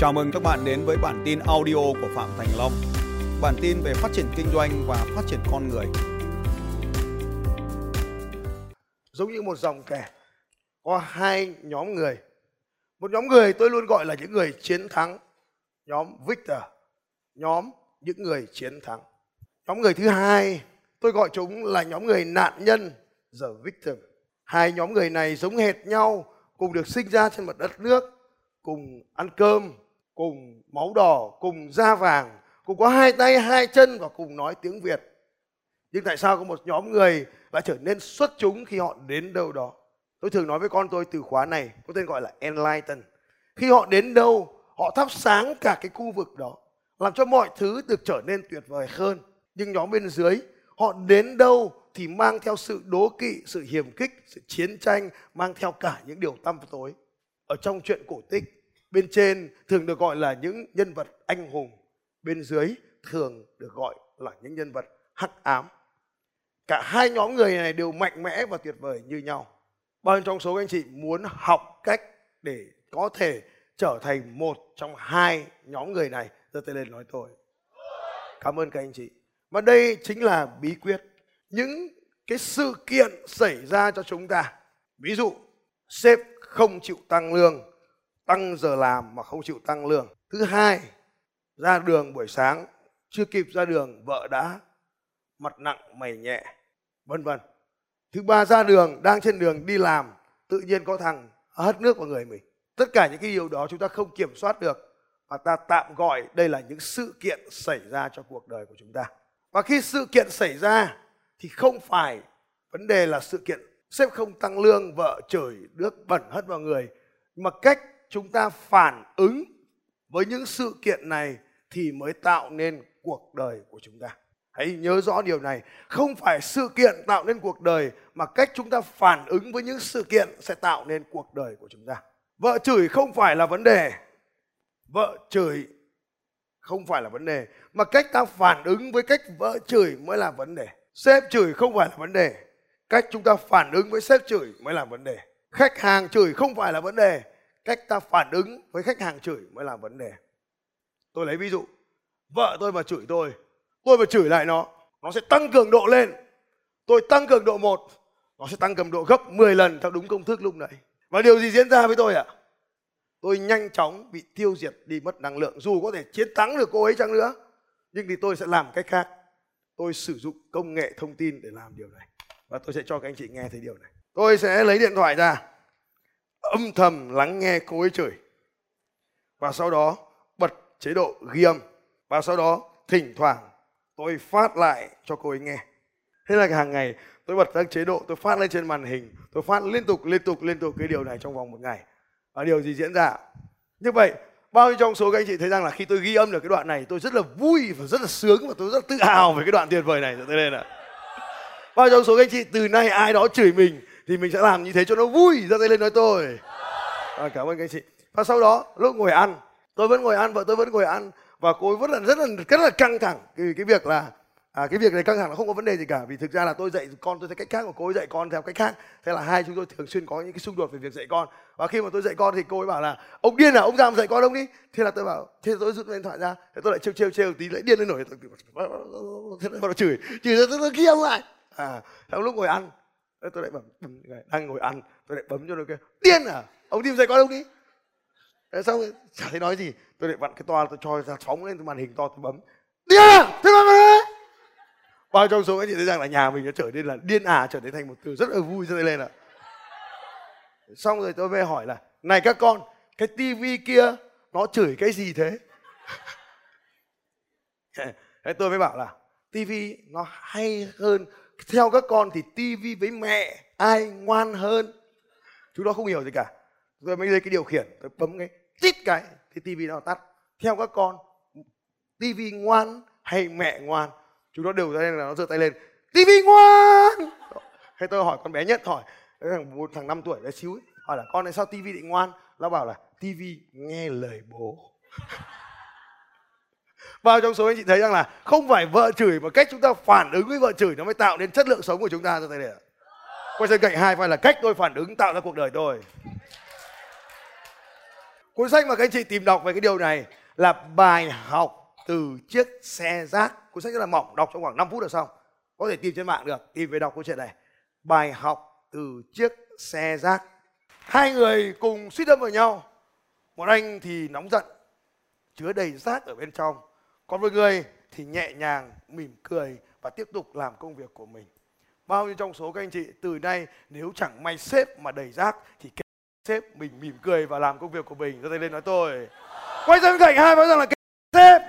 Chào mừng các bạn đến với bản tin audio của Phạm Thành Long. Bản tin về phát triển kinh doanh và phát triển con người. Giống như một dòng kẻ có hai nhóm người. Một nhóm người tôi luôn gọi là những người chiến thắng, nhóm Victor, nhóm những người chiến thắng. Nhóm người thứ hai tôi gọi chúng là nhóm người nạn nhân, the victim. Hai nhóm người này giống hệt nhau, cùng được sinh ra trên một đất nước, cùng ăn cơm, cùng máu đỏ, cùng da vàng, cùng có hai tay, hai chân và cùng nói tiếng Việt. Nhưng tại sao có một nhóm người lại trở nên xuất chúng khi họ đến đâu đó? Tôi thường nói với con tôi từ khóa này có tên gọi là enlighten. Khi họ đến đâu, họ thắp sáng cả cái khu vực đó, làm cho mọi thứ được trở nên tuyệt vời hơn. Nhưng nhóm bên dưới, họ đến đâu thì mang theo sự đố kỵ, sự hiềm kích, sự chiến tranh, mang theo cả những điều tăm tối. Ở trong chuyện cổ tích, bên trên thường được gọi là những nhân vật anh hùng, bên dưới thường được gọi là những nhân vật hắc ám. Cả hai nhóm người này đều mạnh mẽ và tuyệt vời như nhau. Bao nhiêu trong số các anh chị muốn học cách để có thể trở thành một trong hai nhóm người này? Giơ tay lên nói tôi. Cảm ơn các anh chị. Và đây chính là bí quyết. Những cái sự kiện xảy ra cho chúng ta. Ví dụ, sếp không chịu tăng lương, tăng giờ làm mà không chịu tăng lương. Thứ hai, ra đường buổi sáng, chưa kịp ra đường, vợ đã mặt nặng mày nhẹ, vân vân. Thứ ba ra đường, đang trên đường đi làm, tự nhiên có thằng hất nước vào người mình. Tất cả những cái điều đó chúng ta không kiểm soát được và ta tạm gọi đây là những sự kiện xảy ra cho cuộc đời của chúng ta. Và khi sự kiện xảy ra thì không phải vấn đề là sự kiện sếp không tăng lương, vợ chửi, nước bẩn hất vào người, mà cách chúng ta phản ứng với những sự kiện này thì mới tạo nên cuộc đời của chúng ta. Hãy nhớ rõ điều này, không phải sự kiện tạo nên cuộc đời mà cách chúng ta phản ứng với những sự kiện sẽ tạo nên cuộc đời của chúng ta. Vợ chửi không phải là vấn đề. Vợ chửi không phải là vấn đề mà cách ta phản ứng với cách vợ chửi mới là vấn đề. Sếp chửi không phải là vấn đề, cách chúng ta phản ứng với sếp chửi mới là vấn đề. Khách hàng chửi không phải là vấn đề, cách ta phản ứng với khách hàng chửi mới là vấn đề. Tôi lấy ví dụ. Vợ tôi mà chửi tôi tôi mà chửi lại nó nó sẽ tăng cường độ lên. Tôi tăng cường độ một, nó sẽ tăng cường độ gấp 10 lần theo đúng công thức lúc nãy. Và điều gì diễn ra với tôi ạ? À? tôi nhanh chóng bị tiêu diệt đi mất năng lượng. Dù có thể chiến thắng được cô ấy chăng nữa, nhưng thì tôi sẽ làm cách khác. Tôi sử dụng công nghệ thông tin để làm điều này. Và tôi sẽ cho các anh chị nghe thấy điều này. Tôi sẽ lấy điện thoại ra âm thầm lắng nghe cô ấy chửi và sau đó, bật chế độ ghi âm. Và sau đó, thỉnh thoảng, tôi phát lại cho cô ấy nghe. Thế là hàng ngày, tôi bật các chế độ, tôi phát lên trên màn hình, tôi phát liên tục liên tục liên tục cái điều này trong vòng một ngày. Và điều gì diễn ra? Như vậy, bao nhiêu trong số các anh chị thấy rằng là khi tôi ghi âm được cái đoạn này, tôi rất là vui và rất là sướng và tôi rất tự hào về cái đoạn tuyệt vời này. Cho tôi lên ạ bao nhiêu trong số các anh chị từ nay ai đó chửi mình thì mình sẽ làm như thế cho nó vui ra tay lên nói tôi à, cảm ơn các anh chị và sau đó lúc ngồi ăn tôi vẫn ngồi ăn vợ tôi vẫn ngồi ăn và cô ấy vẫn là rất là rất là căng thẳng vì cái việc là à, cái việc này căng thẳng là không có vấn đề gì cả vì thực ra là tôi dạy con tôi theo cách khác và cô ấy dạy con theo cách khác thế là hai chúng tôi thường xuyên có những cái xung đột về việc dạy con và khi mà tôi dạy con thì cô ấy bảo là ông điên à ông ra mà dạy con ông đi thế là tôi bảo thế tôi rút điện thoại ra thế tôi lại trêu trêu trêu tí lại điên lên nổi thế là bắt chửi chửi ra tôi kia ông lại à trong lúc ngồi ăn tôi lại bấm đang ngồi ăn. Tôi lại bấm cho nó kia điên à? Ông đi dạy con ông đi. Thế xong chả thấy nói gì, tôi lại vặn cái toa tôi cho ra phóng lên, màn hình to tôi bấm. Điên à? Thế mà đấy. Bao trong số các chị thấy rằng là nhà mình nó trở nên là điên à trở nên thành một từ rất là vui cho lên ạ. Xong rồi tôi về hỏi là, này các con, cái tivi kia nó chửi cái gì thế? Thế tôi mới bảo là tivi nó hay hơn theo các con thì tivi với mẹ ai ngoan hơn? Chúng nó không hiểu gì cả. Rồi mới lấy cái điều khiển tôi bấm cái tít cái thì tivi nó tắt. Theo các con tivi ngoan hay mẹ ngoan? Chúng nó đều ra đây là nó giơ tay lên tivi ngoan! Hay tôi hỏi con bé nhất hỏi thằng một thằng năm tuổi bé xíu ấy, hỏi là con này sao tivi lại ngoan? Nó bảo là tivi nghe lời bố vào trong số anh chị thấy rằng là không phải vợ chửi mà cách chúng ta phản ứng với vợ chửi nó mới tạo nên chất lượng sống của chúng ta ra thấy này quay sang cạnh hai phải là cách tôi phản ứng tạo ra cuộc đời tôi Cuốn sách mà các anh chị tìm đọc về cái điều này là bài học từ chiếc xe rác. Cuốn sách rất là mỏng, đọc trong khoảng 5 phút là xong. Có thể tìm trên mạng được, tìm về đọc câu chuyện này. Bài học từ chiếc xe rác. Hai người cùng suýt đâm vào nhau. Một anh thì nóng giận, chứa đầy rác ở bên trong. Còn với người thì nhẹ nhàng, mỉm cười và tiếp tục làm công việc của mình. Bao nhiêu trong số các anh chị từ nay nếu chẳng may sếp mà đầy rác thì sếp mình mỉm cười và làm công việc của mình. Giơ tay lên nói tôi. Quay sang bên cạnh hai nói rằng là sếp.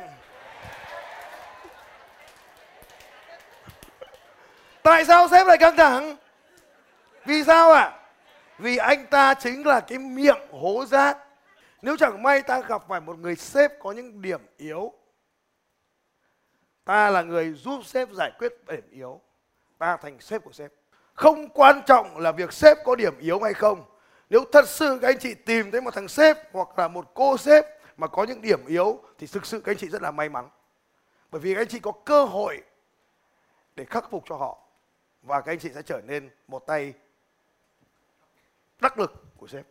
Tại sao sếp lại căng thẳng? Vì sao ạ? À? Vì anh ta chính là cái miệng hố rác. Nếu chẳng may ta gặp phải một người sếp có những điểm yếu ta là người giúp sếp giải quyết điểm yếu. Ta thành sếp của sếp. Không quan trọng là việc sếp có điểm yếu hay không. Nếu thật sự các anh chị tìm thấy một thằng sếp hoặc là một cô sếp mà có những điểm yếu, thì thực sự các anh chị rất là may mắn. Bởi vì các anh chị có cơ hội để khắc phục cho họ. Và các anh chị sẽ trở nên một tay đắc lực của sếp.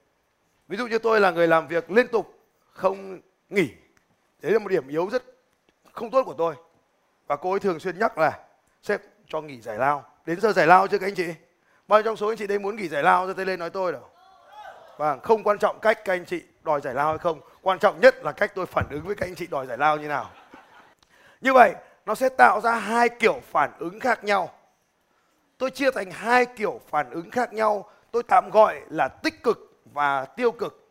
Ví dụ như tôi là người làm việc liên tục, không nghỉ. Đấy là một điểm yếu rất không tốt của tôi và cô ấy thường xuyên nhắc là sếp cho nghỉ giải lao. Đến giờ giải lao chưa các anh chị? Bao nhiêu trong số anh chị đây muốn nghỉ giải lao ra tay lên nói tôi đâu? Vâng không quan trọng cách các anh chị đòi giải lao hay không. Quan trọng nhất là cách tôi phản ứng với các anh chị đòi giải lao như nào. Như vậy, nó sẽ tạo ra hai kiểu phản ứng khác nhau. Tôi chia thành hai kiểu phản ứng khác nhau. Tôi tạm gọi là tích cực và tiêu cực.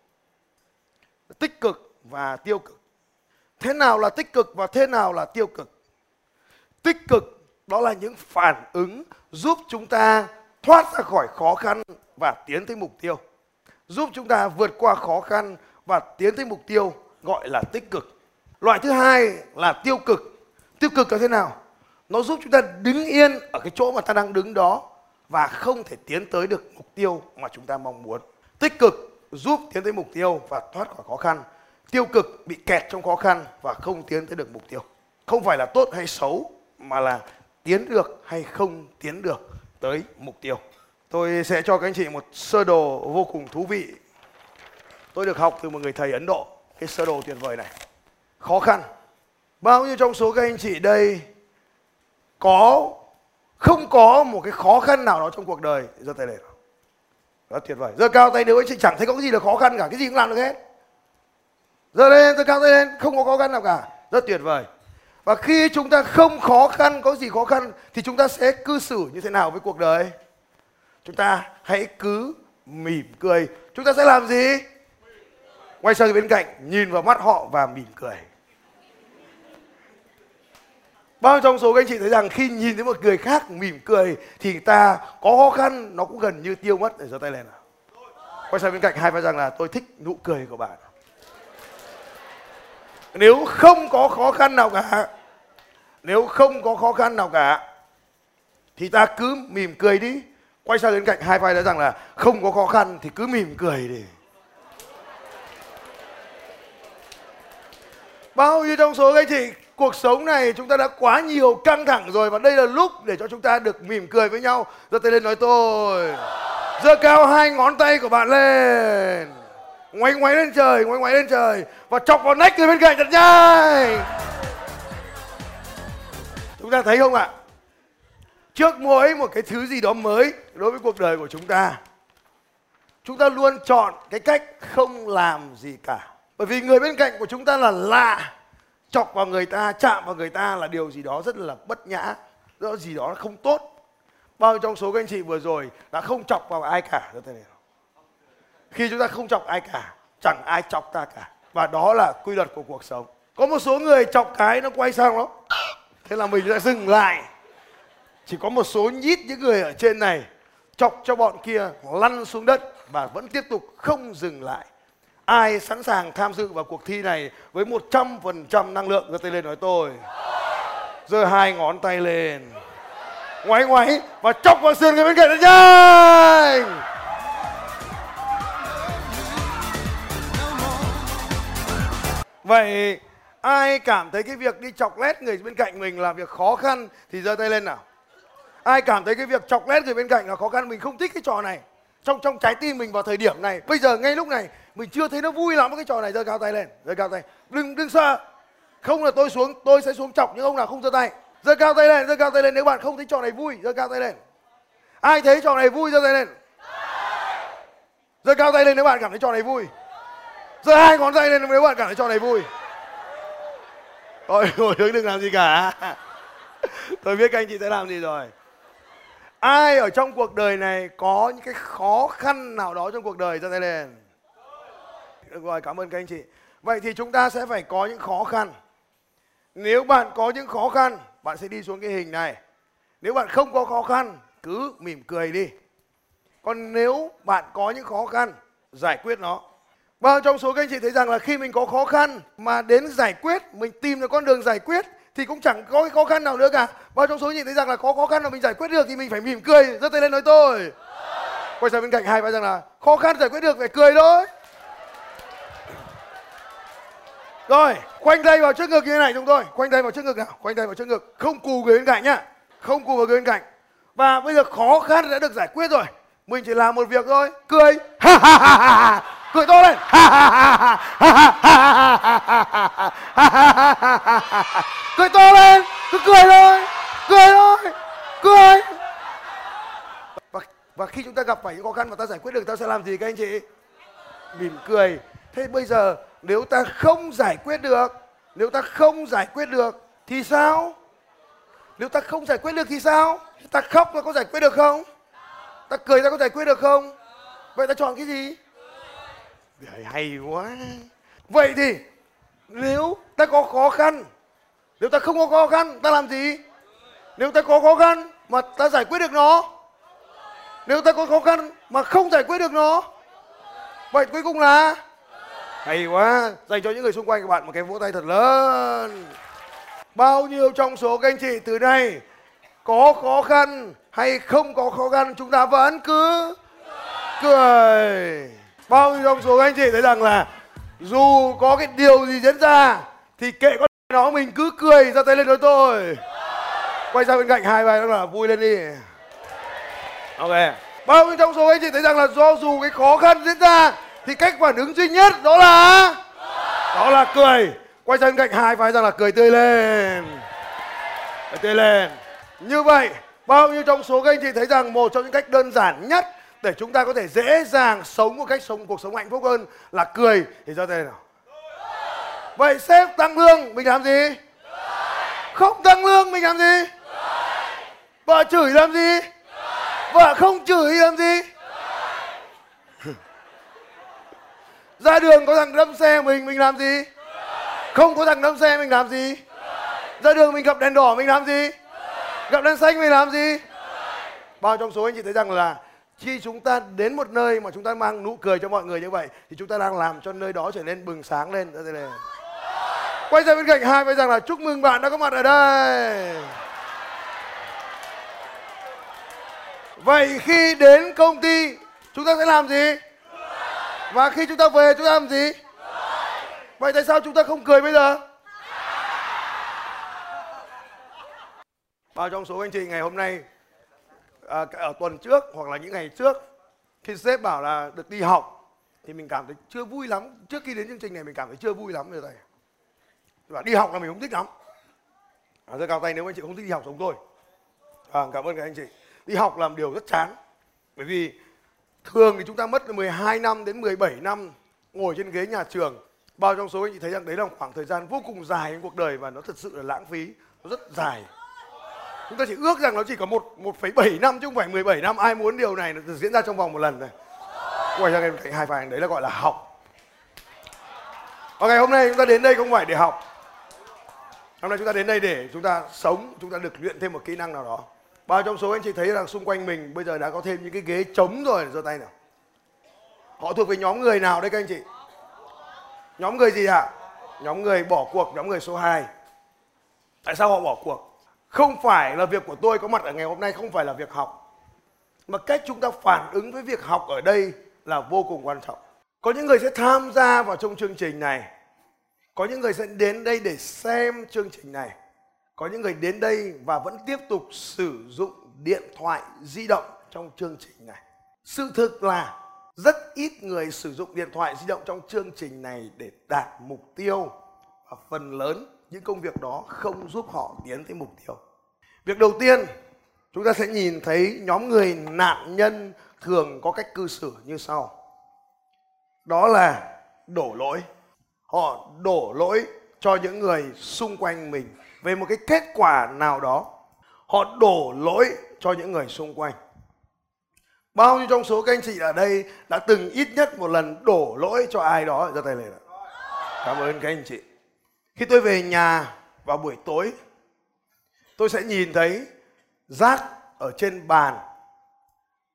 Tích cực và tiêu cực. Thế nào là tích cực và thế nào là tiêu cực? Tích cực. Đó là những phản ứng giúp chúng ta thoát ra khỏi khó khăn và tiến tới mục tiêu. Giúp chúng ta vượt qua khó khăn và tiến tới mục tiêu gọi là tích cực. Loại thứ hai là tiêu cực. Tiêu cực là thế nào? Nó giúp chúng ta đứng yên ở cái chỗ mà ta đang đứng đó và không thể tiến tới được mục tiêu mà chúng ta mong muốn. Tích cực giúp tiến tới mục tiêu và thoát khỏi khó khăn. Tiêu cực bị kẹt trong khó khăn và không tiến tới được mục tiêu. Không phải là tốt hay xấu mà là tiến được hay không tiến được tới mục tiêu. Tôi sẽ cho các anh chị một sơ đồ vô cùng thú vị. Tôi được học từ một người thầy Ấn Độ, cái sơ đồ tuyệt vời này. Khó khăn. Bao nhiêu trong số các anh chị đây có không có một cái khó khăn nào đó trong cuộc đời giơ tay lên rất tuyệt vời giơ cao tay nếu anh chị chẳng thấy có cái gì là khó khăn cả cái gì cũng làm được hết giơ lên giơ cao tay lên không có khó khăn nào cả rất tuyệt vời và khi chúng ta không khó khăn, có gì khó khăn, thì chúng ta sẽ cư xử như thế nào với cuộc đời? Chúng ta hãy cứ mỉm cười. Chúng ta sẽ làm gì? Quay sang bên cạnh, nhìn vào mắt họ và mỉm cười. Bao nhiêu trong số các anh chị thấy rằng khi nhìn thấy một người khác mỉm cười, thì ta có khó khăn, nó cũng gần như tiêu mất để giơ tay lên nào. Quay sang bên cạnh, hai vai rằng là, tôi thích nụ cười của bạn. Nếu không có khó khăn nào cả nếu không có khó khăn nào cả, thì ta cứ mỉm cười đi. Quay sang bên cạnh hai vai nói rằng là không có khó khăn thì cứ mỉm cười đi. Bao nhiêu trong số các anh chị cuộc sống này chúng ta đã quá nhiều căng thẳng rồi và đây là lúc để cho chúng ta được mỉm cười với nhau. Giơ tay lên nói tôi, giơ cao hai ngón tay của bạn lên. Ngoáy ngoáy lên trời, ngoáy ngoáy lên trời và chọc vào nách người bên cạnh thật nhanh chúng ta thấy không ạ? Trước mỗi một cái thứ gì đó mới đối với cuộc đời của chúng ta chúng ta luôn chọn cái cách không làm gì cả. Bởi vì người bên cạnh của chúng ta là lạ, chọc vào người ta, chạm vào người ta là điều gì đó rất là bất nhã, đó gì đó không tốt. Bao nhiêu trong số các anh chị vừa rồi đã không chọc vào ai cả? Khi chúng ta không chọc ai cả, chẳng ai chọc ta cả. Và đó là quy luật của cuộc sống. Có một số người chọc cái nó quay sang nó thế là mình đã dừng lại. Chỉ có một số nhít những người ở trên này, chọc cho bọn kia lăn xuống đất và vẫn tiếp tục không dừng lại. Ai sẵn sàng tham dự vào cuộc thi này với 100% năng lượng, giơ tay lên nói tôi. Giơ hai ngón tay lên. Ngoáy ngoáy và chọc vào sườn người bên cạnh nhanh. Vậy ai cảm thấy cái việc đi chọc lét người bên cạnh mình là việc khó khăn thì giơ tay lên nào. Ai cảm thấy cái việc chọc lét người bên cạnh là khó khăn, mình không thích cái trò này. Trong trong trái tim mình vào thời điểm này, bây giờ ngay lúc này, mình chưa thấy nó vui lắm cái trò này, giơ cao tay lên, giơ cao tay. Đừng đừng sợ. Không là tôi xuống, tôi sẽ xuống chọc những ông nào không giơ tay. Giơ cao tay lên, giơ cao tay lên, nếu bạn không thấy trò này vui, giơ cao tay lên. Ai thấy trò này vui, giơ tay lên. Giơ cao tay lên nếu bạn cảm thấy trò này vui. Giơ hai ngón tay lên nếu bạn cảm thấy trò này vui. Tôi ngồi hướng đừng làm gì cả? Tôi biết các anh chị sẽ làm gì rồi. Ai ở trong cuộc đời này có những cái khó khăn nào đó trong cuộc đời? Ra tay lên. Được rồi, cảm ơn các anh chị. Vậy thì chúng ta sẽ phải có những khó khăn. Nếu bạn có những khó khăn Bạn sẽ đi xuống cái hình này. Nếu bạn không có khó khăn Cứ mỉm cười đi. Còn nếu bạn có những khó khăn Giải quyết nó. Bao trong số các anh chị thấy rằng là khi mình có khó khăn Mà đến giải quyết Mình tìm được con đường giải quyết Thì cũng chẳng có cái khó khăn nào nữa cả Bao trong số anh chị thấy rằng là có khó khăn mà mình giải quyết được Thì mình phải mỉm cười giơ tay lên nói tôi Quay sang bên cạnh hai bạn rằng là Khó khăn giải quyết được phải cười thôi Rồi, khoanh tay vào trước ngực như thế này chúng tôi. Khoanh tay vào trước ngực nào, khoanh tay vào trước ngực. Không cù người bên cạnh nhá. Không cù vào người bên cạnh. Và bây giờ khó khăn đã được giải quyết rồi. Mình chỉ làm một việc thôi, cười. Ha ha ha ha. Cười to lên. Ha ha ha ha. Ha ha ha ha ha. Cười to lên, cứ cười thôi. Cười thôi. Cười. Và, và khi chúng ta gặp phải những khó khăn mà ta giải quyết được ta sẽ làm gì các anh chị? Mỉm cười. Thế bây giờ nếu ta không giải quyết được nếu ta không giải quyết được thì sao nếu ta không giải quyết được thì sao ta khóc ta có giải quyết được không ta cười ta có giải quyết được không vậy ta chọn cái gì hay, hay quá. Vậy thì nếu ta có khó khăn nếu ta không có khó khăn ta làm gì? Nếu ta có khó khăn mà ta giải quyết được nó nếu ta có khó khăn mà không giải quyết được nó vậy cuối cùng là? Hay quá. Dành cho những người xung quanh các bạn một cái vỗ tay thật lớn. Bao nhiêu trong số các anh chị từ nay có khó khăn hay không có khó khăn chúng ta vẫn cứ cười bao nhiêu trong số các anh chị thấy rằng là dù có cái điều gì diễn ra, thì kệ con nó, mình cứ cười ra tay lên với tôi. Quay sang bên cạnh hai bài đó là vui lên đi. Ok. Bao nhiêu trong số các anh chị thấy rằng là do dù cái khó khăn diễn ra, thì cách phản ứng duy nhất đó là? Đó là cười. Quay sang bên cạnh hai phải rằng là cười tươi lên. Cười tươi lên. Như vậy, bao nhiêu trong số các anh chị thấy rằng một trong những cách đơn giản nhất để chúng ta có thể dễ dàng sống một cách sống, cuộc sống hạnh phúc hơn là cười thì ra đây nào. Vậy sếp tăng lương, mình làm gì? Không tăng lương, mình làm gì? Vợ chửi làm gì? Vợ không chửi làm gì? Ra đường có thằng đâm xe mình mình làm gì? Không có thằng đâm xe mình làm gì? Ra đường mình gặp đèn đỏ mình làm gì? Gặp đèn xanh mình làm gì? Bao trong số anh chị thấy rằng là khi chúng ta đến một nơi mà chúng ta mang nụ cười cho mọi người như vậy, thì chúng ta đang làm cho nơi đó trở nên bừng sáng lên. Đây này quay ra bên cạnh hai vai rằng là chúc mừng bạn đã có mặt ở đây. Vậy khi đến công ty, chúng ta sẽ làm gì? Và khi chúng ta về, chúng ta làm gì? Vậy tại sao chúng ta không cười bây giờ? Bao trong số anh chị ngày hôm nay à, ở tuần trước hoặc là những ngày trước khi sếp bảo là được đi học thì mình cảm thấy chưa vui lắm trước khi đến chương trình này mình cảm thấy chưa vui lắm như này và đi học là mình không thích lắm à, giơ cao tay nếu anh chị không thích đi học giống tôi à, cảm ơn các anh chị đi học làm điều rất chán bởi vì Thường thì chúng ta mất 12 năm đến 17 năm ngồi trên ghế nhà trường. Bao trong số anh chị thấy rằng đấy là khoảng thời gian vô cùng dài trong cuộc đời và nó thật sự là lãng phí. Nó rất dài. Chúng ta chỉ ước rằng nó chỉ có một 1,7 năm chứ không phải 17 năm. Ai muốn điều này nó diễn ra trong vòng một lần này. Quay sang cạnh hai phải đấy là gọi là học. Và ngày hôm nay chúng ta đến đây không phải để học. Hôm nay chúng ta đến đây để chúng ta sống, chúng ta được luyện thêm một kỹ năng nào đó. Bao trong số anh chị thấy rằng xung quanh mình bây giờ đã có thêm những cái ghế trống rồi, giơ tay nào. Họ thuộc về nhóm người nào đây các anh chị? Nhóm người gì ạ? Nhóm người bỏ cuộc, nhóm người số 2. Tại sao họ bỏ cuộc? Không phải là việc của tôi có mặt ở ngày hôm nay, không phải là việc học. Mà cách chúng ta phản ứng với việc học ở đây là vô cùng quan trọng. Có những người sẽ tham gia vào trong chương trình này. Có những người sẽ đến đây để xem chương trình này có những người đến đây và vẫn tiếp tục sử dụng điện thoại di động trong chương trình này sự thực là rất ít người sử dụng điện thoại di động trong chương trình này để đạt mục tiêu và phần lớn những công việc đó không giúp họ tiến tới mục tiêu. Việc đầu tiên, chúng ta sẽ nhìn thấy nhóm người nạn nhân thường có cách cư xử như sau. Đó là đổ lỗi. Họ đổ lỗi cho những người xung quanh mình về một cái kết quả nào đó. Họ đổ lỗi cho những người xung quanh. Bao nhiêu trong số các anh chị ở đây đã từng ít nhất một lần đổ lỗi cho ai đó? Giơ tay lên ạ. Cảm ơn các anh chị khi tôi về nhà vào buổi tối, tôi sẽ nhìn thấy rác ở trên bàn,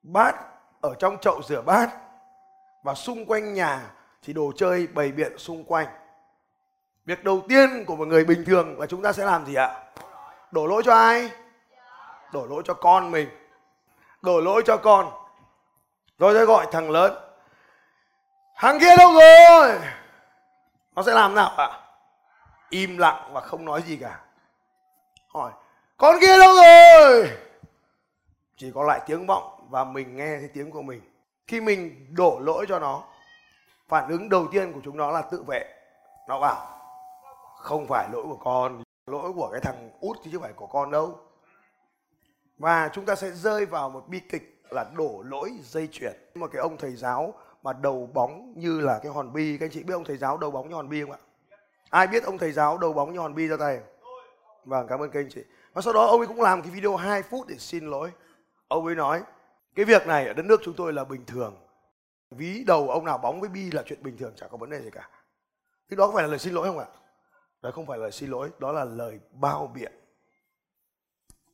bát ở trong chậu rửa bát và xung quanh nhà thì đồ chơi bày biện xung quanh. Việc đầu tiên của một người bình thường là chúng ta sẽ làm gì ạ? Đổ lỗi cho ai? Đổ lỗi cho con mình. Đổ lỗi cho con. Rồi sẽ gọi thằng lớn. Thằng kia đâu rồi? Nó sẽ làm nào ạ? Im lặng và không nói gì cả. Hỏi, con kia đâu rồi? Chỉ có lại tiếng vọng và mình nghe thấy tiếng của mình. Khi mình đổ lỗi cho nó, phản ứng đầu tiên của chúng nó là tự vệ. Nó bảo, không phải lỗi của con, lỗi của cái thằng út chứ không phải của con đâu. Và chúng ta sẽ rơi vào một bi kịch là đổ lỗi dây chuyền. Một cái ông thầy giáo mà đầu bóng như là cái hòn bi. Các anh chị biết ông thầy giáo đầu bóng như hòn bi không ạ? Ai biết ông thầy giáo đầu bóng như hòn bi ra tay? Vâng cảm ơn kênh chị. Và sau đó ông ấy cũng làm cái video 2 phút để xin lỗi. Ông ấy nói, cái việc này ở đất nước chúng tôi là bình thường. Ví đầu ông nào bóng với bi là chuyện bình thường chẳng có vấn đề gì cả. Thì đó có phải là lời xin lỗi không ạ? Đó không phải là lời xin lỗi, đó là lời bao biện.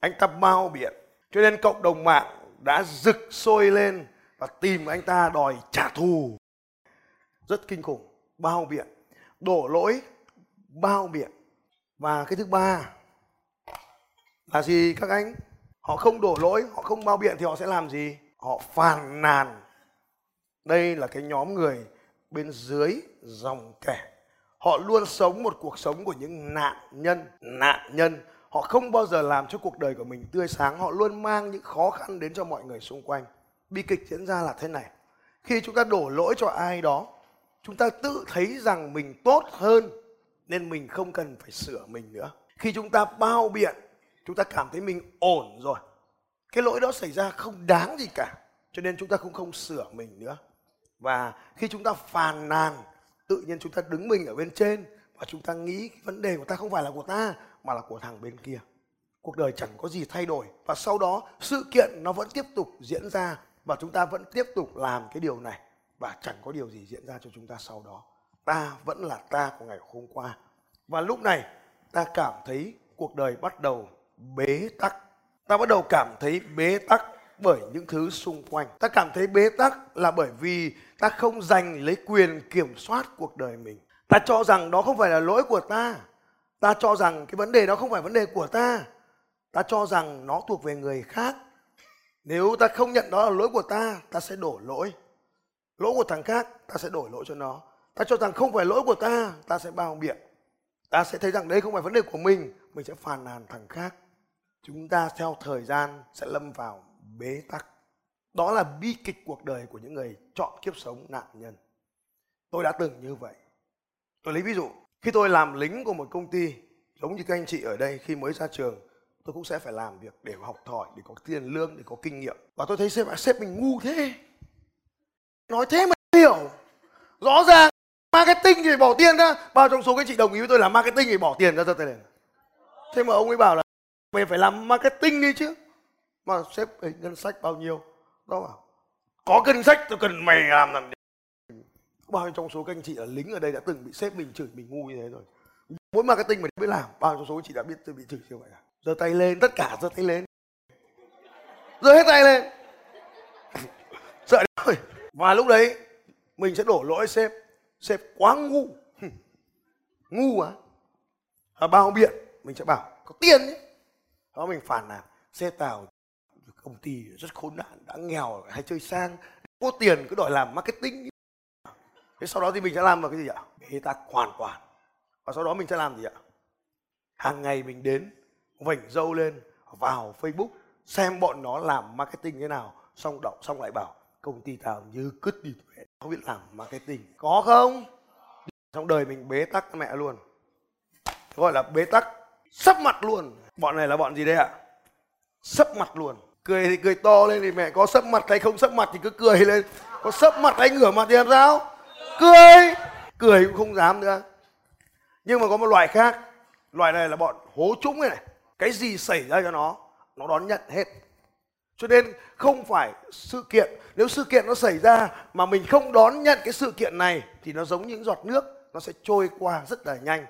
Anh ta bao biện. Cho nên cộng đồng mạng đã rực sôi lên và tìm anh ta đòi trả thù. Rất kinh khủng. Bao biện. Đổ lỗi bao biện và cái thứ ba là gì các anh? Họ không đổ lỗi, họ không bao biện thì họ sẽ làm gì? Họ phàn nàn. Đây là cái nhóm người bên dưới dòng kẻ. Họ luôn sống một cuộc sống của những nạn nhân nạn nhân. Họ không bao giờ làm cho cuộc đời của mình tươi sáng. Họ luôn mang những khó khăn đến cho mọi người xung quanh. Bi kịch diễn ra là thế này. Khi chúng ta đổ lỗi cho ai đó, chúng ta tự thấy rằng mình tốt hơn nên mình không cần phải sửa mình nữa. Khi chúng ta bao biện, chúng ta cảm thấy mình ổn rồi. Cái lỗi đó xảy ra không đáng gì cả. Cho nên chúng ta cũng không sửa mình nữa. Và khi chúng ta phàn nàn, tự nhiên chúng ta đứng mình ở bên trên và chúng ta nghĩ cái vấn đề của ta không phải là của ta, mà là của thằng bên kia. Cuộc đời chẳng có gì thay đổi. Và sau đó, sự kiện nó vẫn tiếp tục diễn ra và chúng ta vẫn tiếp tục làm cái điều này. Và chẳng có điều gì diễn ra cho chúng ta sau đó ta vẫn là ta của ngày hôm qua. Và lúc này, ta cảm thấy cuộc đời bắt đầu bế tắc. Ta bắt đầu cảm thấy bế tắc bởi những thứ xung quanh. Ta cảm thấy bế tắc là bởi vì ta không giành lấy quyền kiểm soát cuộc đời mình. Ta cho rằng đó không phải là lỗi của ta. Ta cho rằng cái vấn đề đó không phải vấn đề của ta. Ta cho rằng nó thuộc về người khác. Nếu ta không nhận đó là lỗi của ta ta sẽ đổ lỗi. Lỗi của thằng khác, ta sẽ đổi lỗi cho nó ta cho rằng không phải lỗi của ta ta sẽ bao biện. Ta sẽ thấy rằng đây không phải vấn đề của mình mình sẽ phàn nàn thằng khác. Chúng ta theo thời gian sẽ lâm vào bế tắc. Đó là bi kịch cuộc đời của những người chọn kiếp sống nạn nhân. Tôi đã từng như vậy. Tôi lấy ví dụ, khi tôi làm lính của một công ty, giống như các anh chị ở đây khi mới ra trường, tôi cũng sẽ phải làm việc để học hỏi để có tiền lương, để có kinh nghiệm. Và tôi thấy sếp sếp mình ngu thế. Nói thế mà hiểu. Rõ ràng marketing thì bỏ tiền ra. Bao trong số các chị đồng ý với tôi là marketing thì bỏ tiền ra cho tay này thế mà ông ấy bảo là mày phải làm marketing đi chứ. Mà sếp ấy, ngân sách bao nhiêu? Đó bảo có ngân sách tôi cần mày làm làm bao nhiêu trong số các anh chị là lính ở đây đã từng bị sếp mình chửi mình ngu như thế rồi. Muốn marketing mà biết làm bao nhiêu trong số các chị đã biết tôi bị chửi như vậy à? Giơ tay lên tất cả giơ tay lên. Giơ hết tay lên. Sợ rồi. Và lúc đấy mình sẽ đổ lỗi sếp sếp quá ngu. Ngu á. À? bao biện, mình sẽ bảo, có tiền ấy đó mình phản là xe tàu công ty rất khốn nạn, đã nghèo, hay chơi sang, có tiền cứ đòi làm marketing thế sau đó thì mình sẽ làm vào cái gì ạ? Bế tắc hoàn toàn. Và sau đó mình sẽ làm gì ạ? Hàng ngày mình đến vảnh dâu lên, vào facebook, xem bọn nó làm marketing thế nào, xong đọc, xong lại bảo, công ty tao như cứt đi tuệ không biết làm marketing. Có không? Trong đời mình bế tắc mẹ luôn. Gọi là bế tắc sắp mặt luôn. Bọn này là bọn gì đây ạ? Sấp mặt luôn. Cười thì cười to lên thì mẹ có sấp mặt hay không sấp mặt thì cứ cười lên. Có sấp mặt hay ngửa mặt thì làm sao? Cười. Cười cũng không dám nữa. Nhưng mà có một loại khác. Loại này là bọn hố trũng này, này. Cái gì xảy ra cho nó nó đón nhận hết cho nên không phải sự kiện, nếu sự kiện nó xảy ra mà mình không đón nhận cái sự kiện này thì nó giống những giọt nước, nó sẽ trôi qua rất là nhanh.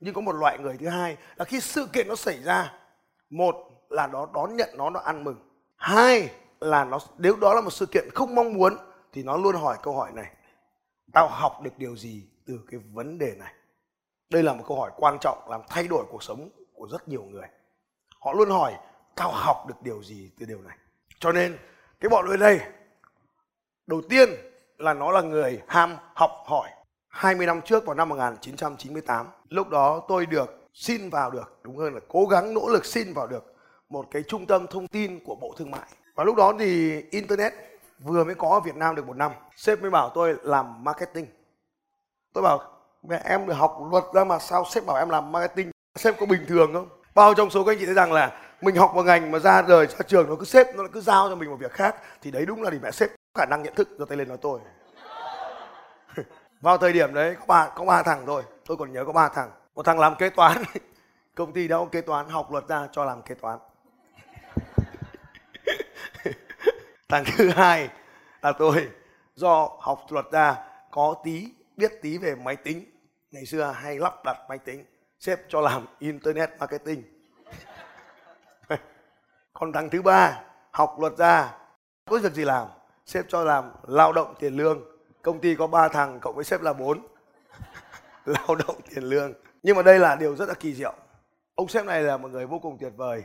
Nhưng có một loại người thứ hai là khi sự kiện nó xảy ra, một là nó đón nhận nó nó ăn mừng. Hai là nó, nếu đó là một sự kiện không mong muốn thì nó luôn hỏi câu hỏi này, tao học được điều gì từ cái vấn đề này? Đây là một câu hỏi quan trọng làm thay đổi cuộc sống của rất nhiều người. Họ luôn hỏi, tao học được điều gì từ điều này? Cho nên, cái bọn người đây, đầu tiên là nó là người ham học hỏi. 20 năm trước vào năm 1998 lúc đó tôi được xin vào được, đúng hơn là cố gắng nỗ lực xin vào được một cái trung tâm thông tin của Bộ Thương mại. Và lúc đó thì internet vừa mới có ở Việt Nam được một năm, sếp mới bảo tôi làm marketing. Tôi bảo, mẹ, em được học luật ra mà sao sếp bảo em làm marketing? Sếp có bình thường không? Bao trong số các anh chị thấy rằng là mình học một ngành mà ra đời ra trường nó cứ xếp nó cứ giao cho mình một việc khác, thì đấy đúng là thì mẹ xếp khả năng nhận thức, giơ tay lên nói tôi. Vào thời điểm đấy, có ba có ba thằng thôi, tôi còn nhớ có ba thằng. Một thằng làm kế toán, công ty đâu, kế toán, học luật ra cho làm kế toán. Thằng thứ hai là tôi, do học luật ra, có tí, biết tí về máy tính. Ngày xưa hay lắp đặt máy tính, sếp cho làm internet marketing còn thằng thứ ba, học luật ra, có việc gì làm, sếp cho làm lao động tiền lương. Công ty có ba thằng cộng với sếp là bốn. Lao động tiền lương. Nhưng mà đây là điều rất là kỳ diệu. Ông sếp này là một người vô cùng tuyệt vời.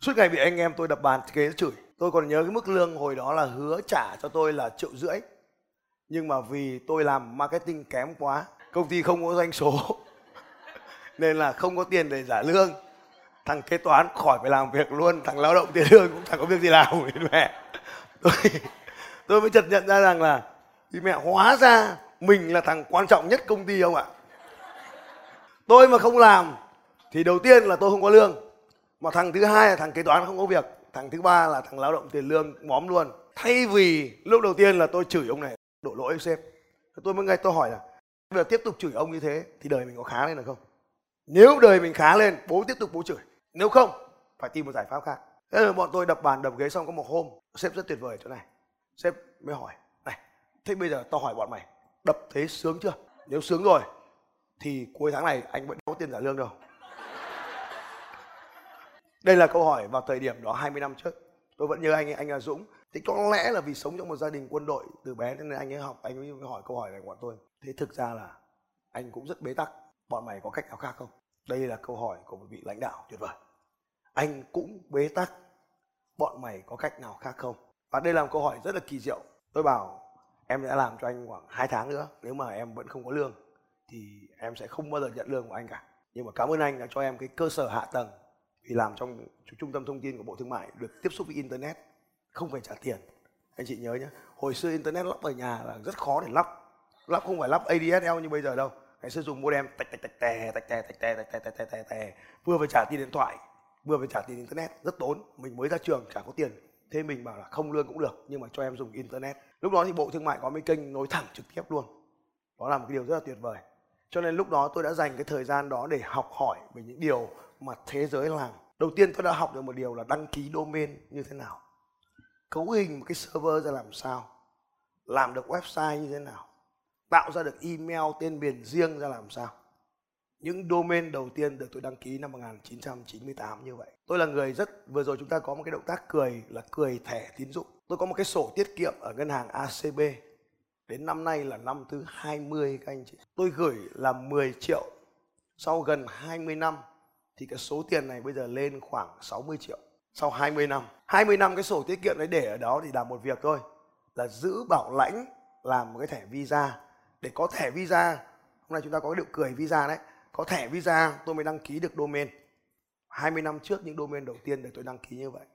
Suốt ngày bị anh em tôi đập bàn kế chửi. Tôi còn nhớ cái mức lương hồi đó là hứa trả cho tôi là triệu rưỡi. Nhưng mà vì tôi làm marketing kém quá, công ty không có doanh số, nên là không có tiền để trả lương thằng kế toán khỏi phải làm việc luôn, thằng lao động tiền lương cũng chẳng có việc gì làm mẹ. Tôi tôi mới chợt nhận ra rằng là thì mẹ hóa ra mình là thằng quan trọng nhất công ty không ạ. Tôi mà không làm thì đầu tiên là tôi không có lương. Mà thằng thứ hai là thằng kế toán không có việc, thằng thứ ba là thằng lao động tiền lương móm luôn. Thay vì lúc đầu tiên là tôi chửi ông này, đổ lỗi sếp. Tôi mới ngay tôi hỏi là, bây giờ tiếp tục chửi ông như thế thì đời mình có khá lên được không? Nếu đời mình khá lên, bố tiếp tục bố chửi nếu không phải tìm một giải pháp khác. Thế là bọn tôi đập bàn đập ghế xong có một hôm sếp rất tuyệt vời chỗ này. Sếp mới hỏi này thế bây giờ tao hỏi bọn mày đập thế sướng chưa? Nếu sướng rồi thì cuối tháng này anh vẫn có tiền trả lương đâu. Đây là câu hỏi vào thời điểm đó 20 năm trước. Tôi vẫn nhớ anh ấy, anh là Dũng. Thì có lẽ là vì sống trong một gia đình quân đội từ bé nên anh ấy học anh ấy hỏi câu hỏi này của bọn tôi. Thế thực ra là anh cũng rất bế tắc. Bọn mày có cách nào khác không? Đây là câu hỏi của một vị lãnh đạo tuyệt vời anh cũng bế tắc. Bọn mày có cách nào khác không? Và đây là một câu hỏi rất là kỳ diệu. Tôi bảo, em sẽ làm cho anh khoảng 2 tháng nữa, nếu mà em vẫn không có lương, thì em sẽ không bao giờ nhận lương của anh cả. Nhưng mà cảm ơn anh đã cho em cái cơ sở hạ tầng vì làm trong trung tâm thông tin của bộ thương mại được tiếp xúc với internet. Không phải trả tiền. Anh chị nhớ nhé hồi xưa internet lắp ở nhà là rất khó để lắp. Lắp không phải lắp ADSL như bây giờ đâu. Ngày xưa dùng modem tạch tạch tạch, tè tạch tè tạch tè tạch tè tạch tè tè tè. Vừa phải trả tiền điện thoại vừa phải trả tiền internet, rất tốn. Mình mới ra trường, chả có tiền. Thế mình bảo là không lương cũng được, nhưng mà cho em dùng internet. Lúc đó thì bộ thương mại có mấy kênh nối thẳng trực tiếp luôn. Đó là một cái điều rất là tuyệt vời. Cho nên lúc đó tôi đã dành cái thời gian đó để học hỏi về những điều mà thế giới làm. Đầu tiên tôi đã học được một điều là đăng ký domain như thế nào. Cấu hình một cái server ra làm sao. Làm được website như thế nào. Tạo ra được email, tên miền riêng ra làm sao những domain đầu tiên được tôi đăng ký năm 1998 như vậy. Tôi là người rất vừa rồi chúng ta có một cái động tác cười là cười thẻ tín dụng. Tôi có một cái sổ tiết kiệm ở ngân hàng ACB. Đến năm nay là năm thứ 20 các anh chị. Tôi gửi là 10 triệu. Sau gần 20 năm thì cái số tiền này bây giờ lên khoảng 60 triệu. Sau 20 năm. 20 năm cái sổ tiết kiệm đấy để ở đó thì làm một việc thôi. Là giữ bảo lãnh làm một cái thẻ visa. Để có thẻ visa, hôm nay chúng ta có cái điệu cười visa đấy có thẻ visa, tôi mới đăng ký được domain. 20 năm trước những domain đầu tiên để tôi đăng ký như vậy.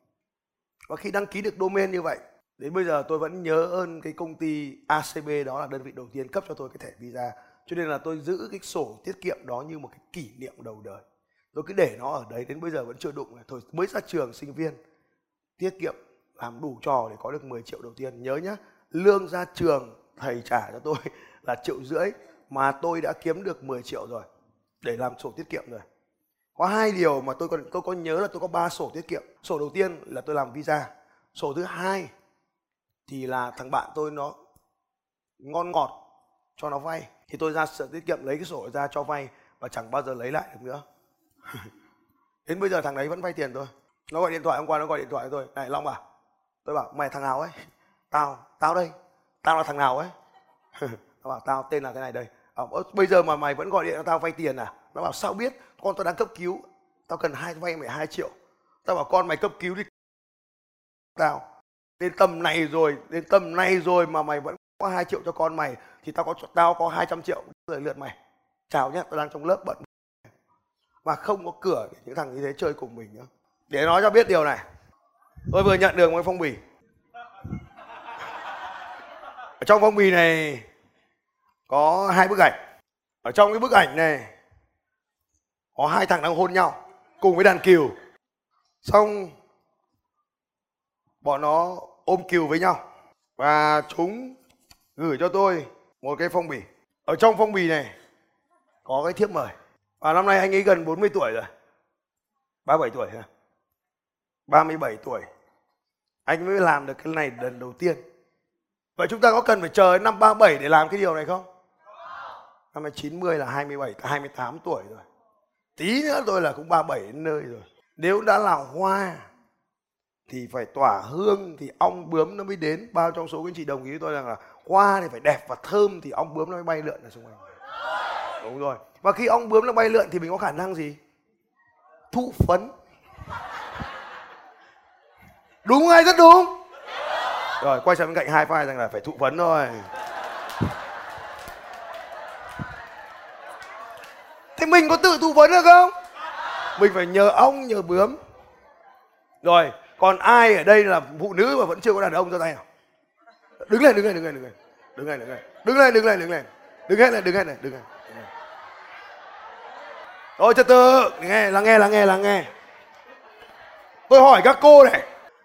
Và khi đăng ký được domain như vậy, đến bây giờ tôi vẫn nhớ ơn cái công ty ACB đó là đơn vị đầu tiên cấp cho tôi cái thẻ visa. Cho nên là tôi giữ cái sổ tiết kiệm đó như một cái kỷ niệm đầu đời. Tôi cứ để nó ở đấy, đến bây giờ vẫn chưa đụng thôi, mới ra trường sinh viên, tiết kiệm, làm đủ trò để có được 10 triệu đầu tiên. Nhớ nhá, lương ra trường thầy trả cho tôi là triệu rưỡi, mà tôi đã kiếm được 10 triệu rồi để làm sổ tiết kiệm rồi. Có hai điều mà tôi còn, tôi có nhớ là tôi có ba sổ tiết kiệm. Sổ đầu tiên là tôi làm visa. Sổ thứ hai thì là thằng bạn tôi nó ngon ngọt cho nó vay. Thì tôi ra sổ tiết kiệm, lấy cái sổ ra cho vay và chẳng bao giờ lấy lại được nữa. Đến bây giờ thằng đấy vẫn vay tiền tôi. Nó gọi điện thoại, hôm qua nó gọi điện thoại tôi. Này long à tôi bảo, mày thằng nào ấy? Tao tao đây. Tao là thằng nào ấy? Nó bảo, tao, tên là cái này đây à, bây giờ mà mày vẫn gọi điện cho tao vay tiền à? Nó bảo sao biết? Con tao đang cấp cứu. Tao cần hai vay mày hai triệu. Tao bảo con mày cấp cứu đi. Tao đến tầm này rồi đến tầm này rồi mà mày vẫn có hai triệu cho con mày thì tao có tao có 200 triệu. Lời lượt mày. Chào nhé tao đang trong lớp bận. Mà không có cửa để những thằng như thế chơi cùng mình nữa. Để nói cho biết điều này. Tôi vừa nhận được một phong bì. Ở trong phong bì này có hai bức ảnh. Ở trong cái bức ảnh này, có hai thằng đang hôn nhau, cùng với đàn kiều xong, bọn nó ôm kiều với nhau. Và chúng gửi cho tôi một cái phong bì. Ở trong phong bì này, có cái thiếp mời. Và năm nay anh ấy gần 40 tuổi rồi. 37 tuổi hả? 37 tuổi. Anh mới làm được cái này lần đầu tiên. Vậy chúng ta có cần phải chờ đến năm 37 để làm cái điều này không? Năm nay 90 là 27 28 tuổi rồi. Tí nữa tôi là cũng 37 đến nơi rồi. Nếu đã là hoa, thì phải tỏa hương, thì ong bướm nó mới đến. Bao trong số các anh chị đồng ý với tôi rằng là hoa thì phải đẹp và thơm, thì ong bướm nó mới bay lượn ở xung quanh. Đúng rồi. Và khi ong bướm nó bay lượn thì mình có khả năng gì? Thụ phấn. Đúng hay rất đúng? Rồi, quay sang bên cạnh hai vai rằng là phải thụ phấn thôi. Mình có tự thụ phấn được không? Mình phải nhờ ông, nhờ bướm. Rồi, còn ai ở đây là phụ nữ mà vẫn chưa có đàn ông ra tay nào đứng lên đứng lên đứng lên đứng lên. Đứng lên đứng lên. Đứng lên đứng lên đứng lên. Đứng lên đứng lên đứng lên rồi trật tự. Nghe, lắng nghe lắng nghe lắng nghe. Tôi hỏi các cô này.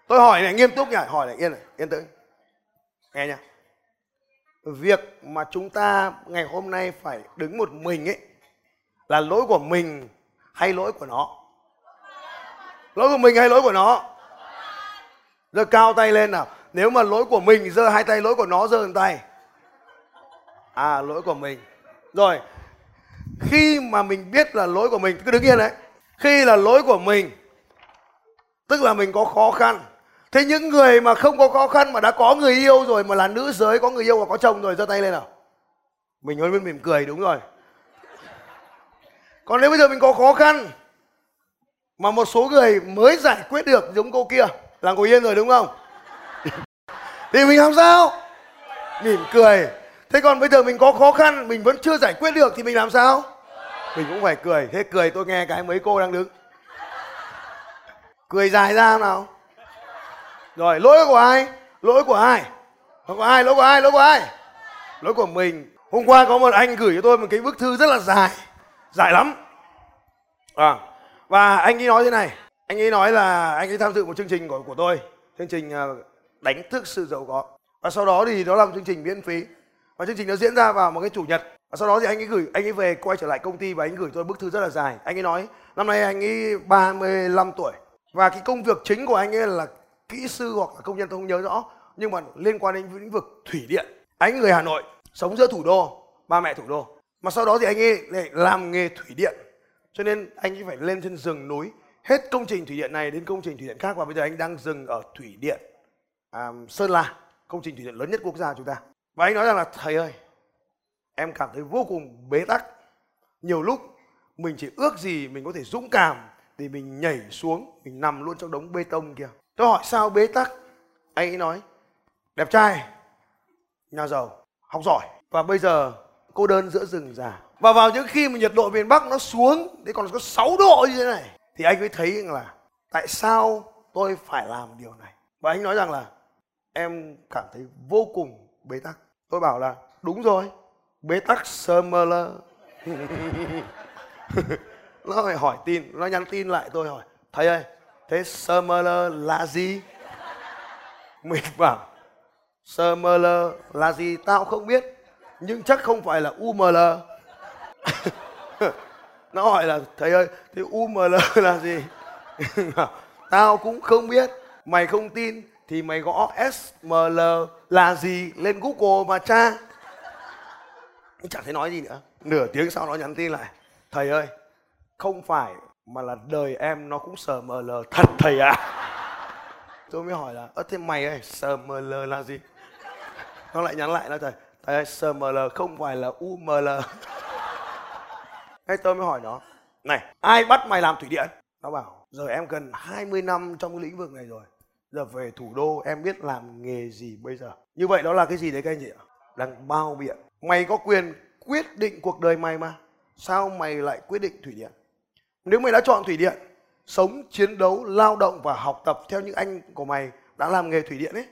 Tôi hỏi này, nghiêm túc nhỉ hỏi này, yên này, yên tĩnh. Nghe nha. Việc mà chúng ta ngày hôm nay phải đứng một mình ấy là lỗi của mình hay lỗi của nó? Lỗi của mình hay lỗi của nó? Giơ cao tay lên nào. Nếu mà lỗi của mình giơ hai tay, lỗi của nó giơ tay. À lỗi của mình. Rồi, khi mà mình biết là lỗi của mình, cứ đứng yên đấy. Khi là lỗi của mình, tức là mình có khó khăn. Thế những người mà không có khó khăn, mà đã có người yêu rồi, mà là nữ giới, có người yêu và có chồng rồi, giơ tay lên nào. Mình vẫn mỉm cười, đúng rồi còn nếu bây giờ mình có khó khăn, mà một số người mới giải quyết được giống cô kia, là ngồi yên rồi đúng không? Thì mình làm sao? Mỉm cười. Thế còn bây giờ mình có khó khăn, mình vẫn chưa giải quyết được thì mình làm sao? Mình cũng phải cười. Thế cười tôi nghe cái mấy cô đang đứng. Cười dài ra nào? Rồi, lỗi của ai? Lỗi của ai? Lỗi của ai? Lỗi của ai? Lỗi của ai? Lỗi của mình. Hôm qua có một anh gửi cho tôi một cái bức thư rất là dài dài lắm. À, và anh ấy nói thế này. Anh ấy nói là anh ấy tham dự một chương trình của của tôi. Chương trình ờ, đánh thức sự giàu có. Và sau đó thì nó một chương trình miễn phí. Và chương trình nó diễn ra vào một cái chủ nhật. Và sau đó thì anh ấy gửi anh ấy về quay trở lại công ty và anh ấy gửi tôi bức thư rất là dài. Anh ấy nói năm nay anh ấy 35 tuổi. Và cái công việc chính của anh ấy là kỹ sư hoặc là công nhân tôi không nhớ rõ. Nhưng mà liên quan đến lĩnh vực thủy điện. Anh người hà nội sống giữa thủ đô ba mẹ thủ đô mà sau đó thì anh ấy lại làm nghề thủy điện. Cho nên anh ấy phải lên trên rừng núi. Hết công trình thủy điện này đến công trình thủy điện khác và bây giờ anh đang dừng ở thủy điện à, sơn la công trình thủy điện lớn nhất quốc gia chúng ta. Và anh nói rằng là thầy ơi em cảm thấy vô cùng bế tắc. Nhiều lúc mình chỉ ước gì mình có thể dũng cảm thì mình nhảy xuống mình nằm luôn trong đống bê tông kia. Tôi hỏi sao bế tắc? Anh ấy nói đẹp trai nhà giàu học giỏi. Và bây giờ cô đơn giữa rừng già. Và vào những khi mà nhiệt độ miền bắc nó xuống đấy còn có 6 độ như thế này, thì anh mới thấy là tại sao tôi phải làm điều này? Và anh nói rằng là em cảm thấy vô cùng bế tắc. Tôi bảo là, đúng rồi, bế tắc Summerler nó phải hỏi tin, nó nhắn tin lại tôi hỏi, thầy ơi, thế Summerler là gì? Mình bảo Summerler là gì tao không biết nhưng chắc không phải là UML nó hỏi là, thầy ơi thì UML là gì? Tao cũng không biết. Mày không tin thì mày gõ SML là gì lên Google mà tra. Chẳng thấy nói gì nữa. Nửa tiếng sau nó nhắn tin lại. Thầy ơi, không phải mà là đời em nó cũng sờ ml thật thầy ạ. À? tôi mới hỏi là, ơ, thế mày ơi sờ ml là gì? Nó lại nhắn lại là thầy SML không phải là uml Thế tôi mới hỏi nó. Này, ai bắt mày làm thủy điện? Nó bảo, giờ em gần 20 năm trong cái lĩnh vực này rồi. Giờ về thủ đô, em biết làm nghề gì bây giờ? Như vậy đó là cái gì đấy các anh chị ạ? Đang bao biện. Mày có quyền quyết định cuộc đời mày mà. Sao mày lại quyết định thủy điện? Nếu mày đã chọn thủy điện, sống, chiến đấu, lao động và học tập theo những anh của mày đã làm nghề thủy điện ấy,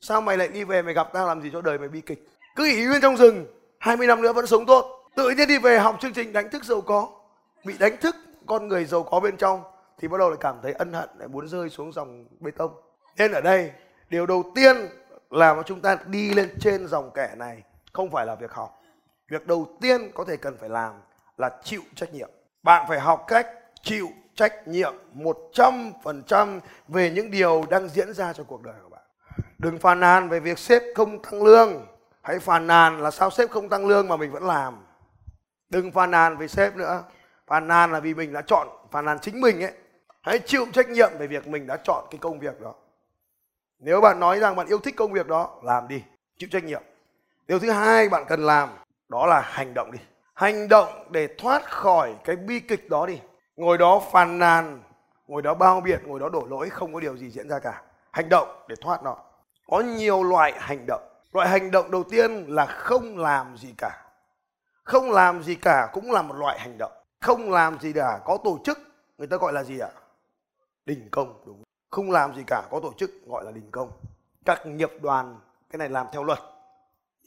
sao mày lại đi về mày gặp tao làm gì cho đời mày bi kịch? Cứ nghỉ nguyên trong rừng 20 năm nữa vẫn sống tốt. Tự nhiên đi về học chương trình đánh thức giàu có. Bị đánh thức, con người giàu có bên trong, thì bắt đầu lại cảm thấy ân hận, lại muốn rơi xuống dòng bê tông. Nên ở đây, điều đầu tiên là mà chúng ta đi lên trên dòng kẻ này không phải là việc học. Việc đầu tiên có thể cần phải làm là chịu trách nhiệm. Bạn phải học cách chịu trách nhiệm 100% về những điều đang diễn ra trong cuộc đời của bạn. Đừng phàn nàn về việc sếp không tăng lương. Hãy phàn nàn là sao sếp không tăng lương mà mình vẫn làm. Đừng phàn nàn về sếp nữa. Phàn nàn là vì mình đã chọn, phàn nàn chính mình ấy. Hãy chịu trách nhiệm về việc mình đã chọn cái công việc đó. Nếu bạn nói rằng bạn yêu thích công việc đó, làm đi, chịu trách nhiệm. Điều thứ hai bạn cần làm đó là hành động đi hành động để thoát khỏi cái bi kịch đó đi ngồi đó phàn nàn ngồi đó bao biện ngồi đó đổ lỗi không có điều gì diễn ra cả hành động để thoát nó có nhiều loại hành động loại hành động đầu tiên là không làm gì cả. Không làm gì cả cũng là một loại hành động. Không làm gì cả có tổ chức, người ta gọi là gì ạ? Đình công, đúng không? Làm gì cả có tổ chức gọi là đình công. Các nghiệp đoàn, cái này làm theo luật.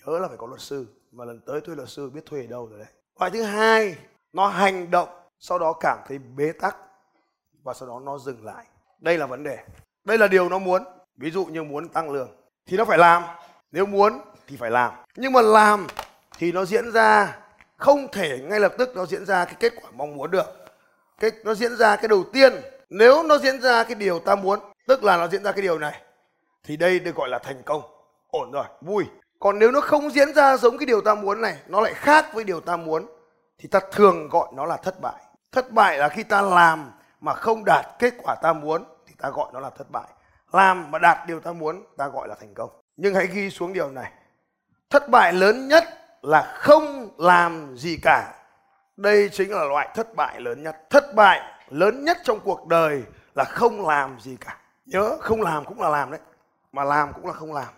Nhớ là phải có luật sư, mà lần tới thuê luật sư biết thuê ở đâu rồi đấy. Loại thứ hai, nó hành động, sau đó cảm thấy bế tắc, và sau đó nó dừng lại. Đây là vấn đề. Đây là điều nó muốn. Ví dụ như muốn tăng lương, thì nó phải làm nếu muốn thì phải làm. Nhưng mà làm thì nó diễn ra, không thể ngay lập tức nó diễn ra cái kết quả mong muốn được. Cái, nó diễn ra cái đầu tiên. Nếu nó diễn ra cái điều ta muốn, tức là nó diễn ra cái điều này, thì đây được gọi là thành công. Ổn rồi, vui. Còn nếu nó không diễn ra giống cái điều ta muốn này, nó lại khác với điều ta muốn, thì ta thường gọi nó là thất bại. Thất bại là khi ta làm mà không đạt kết quả ta muốn, thì ta gọi nó là thất bại. Làm mà đạt điều ta muốn, ta gọi là thành công nhưng hãy ghi xuống điều này. Thất bại lớn nhất là không làm gì cả. Đây chính là loại thất bại lớn nhất. Thất bại lớn nhất trong cuộc đời là không làm gì cả. Nhớ, không làm cũng là làm đấy. Mà làm cũng là không làm.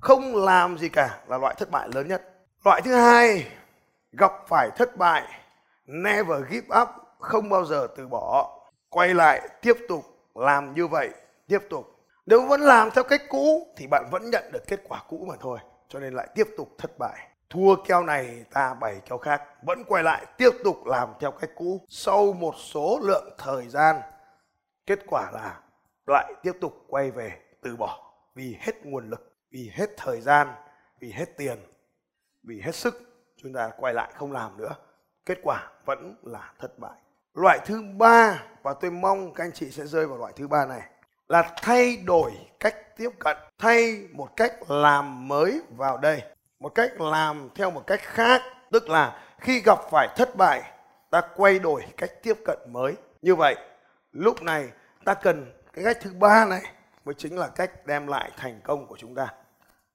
Không làm gì cả là loại thất bại lớn nhất. Loại thứ hai, gặp phải thất bại, never give up, không bao giờ từ bỏ. Quay lại tiếp tục làm như vậy, tiếp tục nếu vẫn làm theo cách cũ thì bạn vẫn nhận được kết quả cũ mà thôi, cho nên lại tiếp tục thất bại. Thua keo này ta bày keo khác, vẫn quay lại tiếp tục làm theo cách cũ sau một số lượng thời gian. Kết quả là lại tiếp tục quay về từ bỏ vì hết nguồn lực, vì hết thời gian, vì hết tiền, vì hết sức. Chúng ta quay lại không làm nữa. Kết quả vẫn là thất bại. Loại thứ ba, và tôi mong các anh chị sẽ rơi vào loại thứ ba này là thay đổi cách tiếp cận, thay một cách làm mới vào đây, một cách làm theo một cách khác. Tức là khi gặp phải thất bại, ta quay đổi cách tiếp cận mới. Như vậy, lúc này ta cần cái cách thứ ba này mới chính là cách đem lại thành công của chúng ta.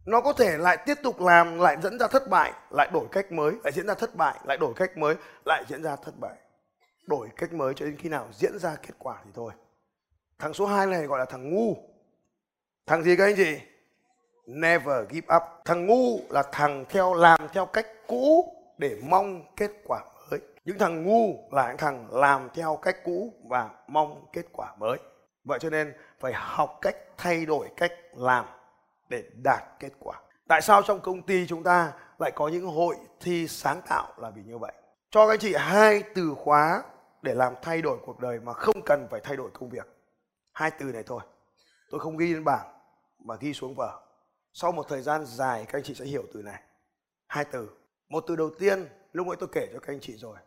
Nó có thể lại tiếp tục làm, lại dẫn ra thất bại, lại đổi cách mới, lại diễn ra thất bại, lại đổi cách mới, lại diễn ra thất bại. Đổi cách mới cho đến khi nào diễn ra kết quả thì thôi thằng số 2 này gọi là thằng ngu. Thằng gì các anh chị? Never give up. Thằng ngu là thằng theo, làm theo cách cũ để mong kết quả mới. Những thằng ngu là những thằng làm theo cách cũ và mong kết quả mới. Vậy cho nên phải học cách thay đổi, cách làm để đạt kết quả. Tại sao trong công ty chúng ta lại có những hội thi sáng tạo là vì như vậy? Cho các anh chị hai từ khóa để làm thay đổi cuộc đời mà không cần phải thay đổi công việc hai từ này thôi. Tôi không ghi lên bảng, mà ghi xuống vở. Sau một thời gian dài, các anh chị sẽ hiểu từ này. Hai từ một từ đầu tiên, lúc nãy tôi kể cho các anh chị rồi.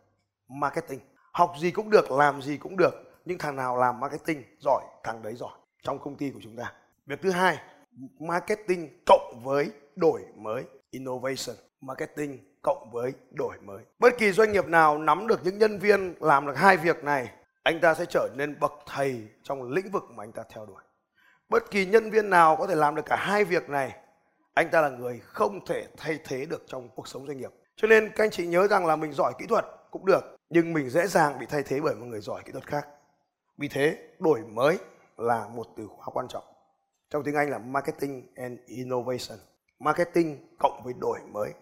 Marketing. Học gì cũng được, làm gì cũng được, nhưng thằng nào làm marketing, giỏi, thằng đấy giỏi, trong công ty của chúng ta. Việc thứ hai, marketing cộng với đổi mới. Innovation. Marketing cộng với đổi mới. Bất kỳ doanh nghiệp nào nắm được những nhân viên làm được hai việc này anh ta sẽ trở nên bậc thầy trong lĩnh vực mà anh ta theo đuổi. Bất kỳ nhân viên nào có thể làm được cả hai việc này, anh ta là người không thể thay thế được trong cuộc sống doanh nghiệp. Cho nên các anh chị nhớ rằng là mình giỏi kỹ thuật cũng được, nhưng mình dễ dàng bị thay thế bởi một người giỏi kỹ thuật khác. Vì thế, đổi mới là một từ khóa quan trọng. Trong tiếng anh là marketing and innovation. Marketing cộng với đổi mới.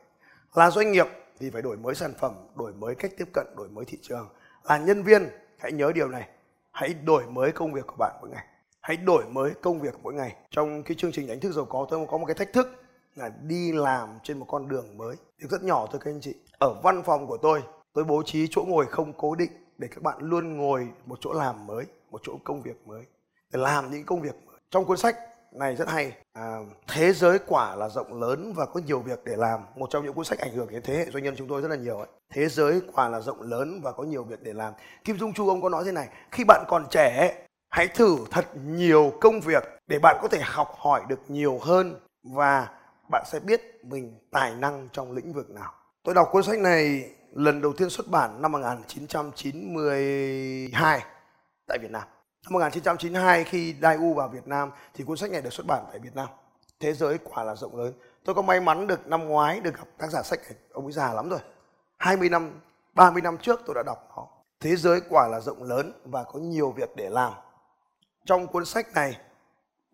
Là doanh nghiệp thì phải đổi mới sản phẩm, đổi mới cách tiếp cận, đổi mới thị trường. Là nhân viên hãy nhớ điều này. Hãy đổi mới công việc của bạn mỗi ngày. Hãy đổi mới công việc mỗi ngày. Trong cái chương trình đánh thức giàu có, tôi có một cái thách thức là đi làm trên một con đường mới. Việc rất nhỏ thôi các anh chị. Ở văn phòng của tôi tôi bố trí chỗ ngồi không cố định để các bạn luôn ngồi một chỗ làm mới, một chỗ công việc mới. Để làm những công việc mới. Trong cuốn sách này rất hay. À, thế giới quả là rộng lớn và có nhiều việc để làm. Một trong những cuốn sách ảnh hưởng đến thế hệ doanh nhân chúng tôi rất là nhiều ấy. thế giới quả là rộng lớn và có nhiều việc để làm. Kim dung chu ông có nói thế này khi bạn còn trẻ hãy thử thật nhiều công việc để bạn có thể học hỏi được nhiều hơn và bạn sẽ biết mình tài năng trong lĩnh vực nào. Tôi đọc cuốn sách này lần đầu tiên xuất bản năm 1992 tại Việt Nam. Năm 1992 khi Daewoo vào Việt Nam thì cuốn sách này được xuất bản tại Việt Nam. Thế giới quả là rộng lớn. Tôi có may mắn được năm ngoái được gặp tác giả sách này. Ông ấy già lắm rồi. 20 năm, 30 năm trước tôi đã đọc nó. Thế giới quả là rộng lớn và có nhiều việc để làm. Trong cuốn sách này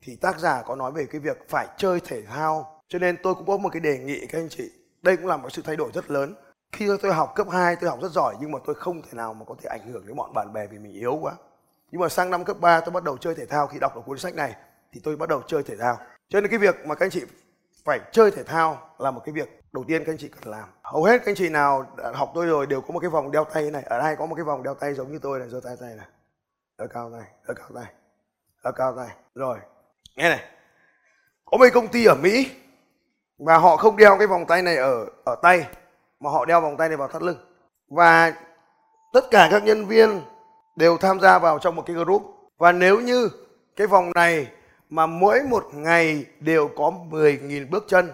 thì tác giả có nói về cái việc phải chơi thể thao. Cho nên tôi cũng có một cái đề nghị các anh chị. Đây cũng là một sự thay đổi rất lớn. Khi tôi học cấp 2 tôi học rất giỏi nhưng mà tôi không thể nào mà có thể ảnh hưởng đến bọn bạn bè vì mình yếu quá nhưng mà sang năm cấp 3 tôi bắt đầu chơi thể thao khi đọc được cuốn sách này, thì tôi bắt đầu chơi thể thao. Cho nên cái việc mà các anh chị phải chơi thể thao là một cái việc đầu tiên các anh chị cần làm. Hầu hết các anh chị nào học tôi rồi đều có một cái vòng đeo tay này. Ở đây có một cái vòng đeo tay giống như tôi này, giơ tay tay này. Ở cao tay ở cao tay ở cao tay. Rồi, nghe này. Có mấy công ty ở mỹ và họ không đeo cái vòng tay này ở ở tay, mà họ đeo vòng tay này vào thắt lưng. Và tất cả các nhân viên đều tham gia vào trong một cái group và nếu như cái vòng này mà mỗi một ngày đều có 10.000 bước chân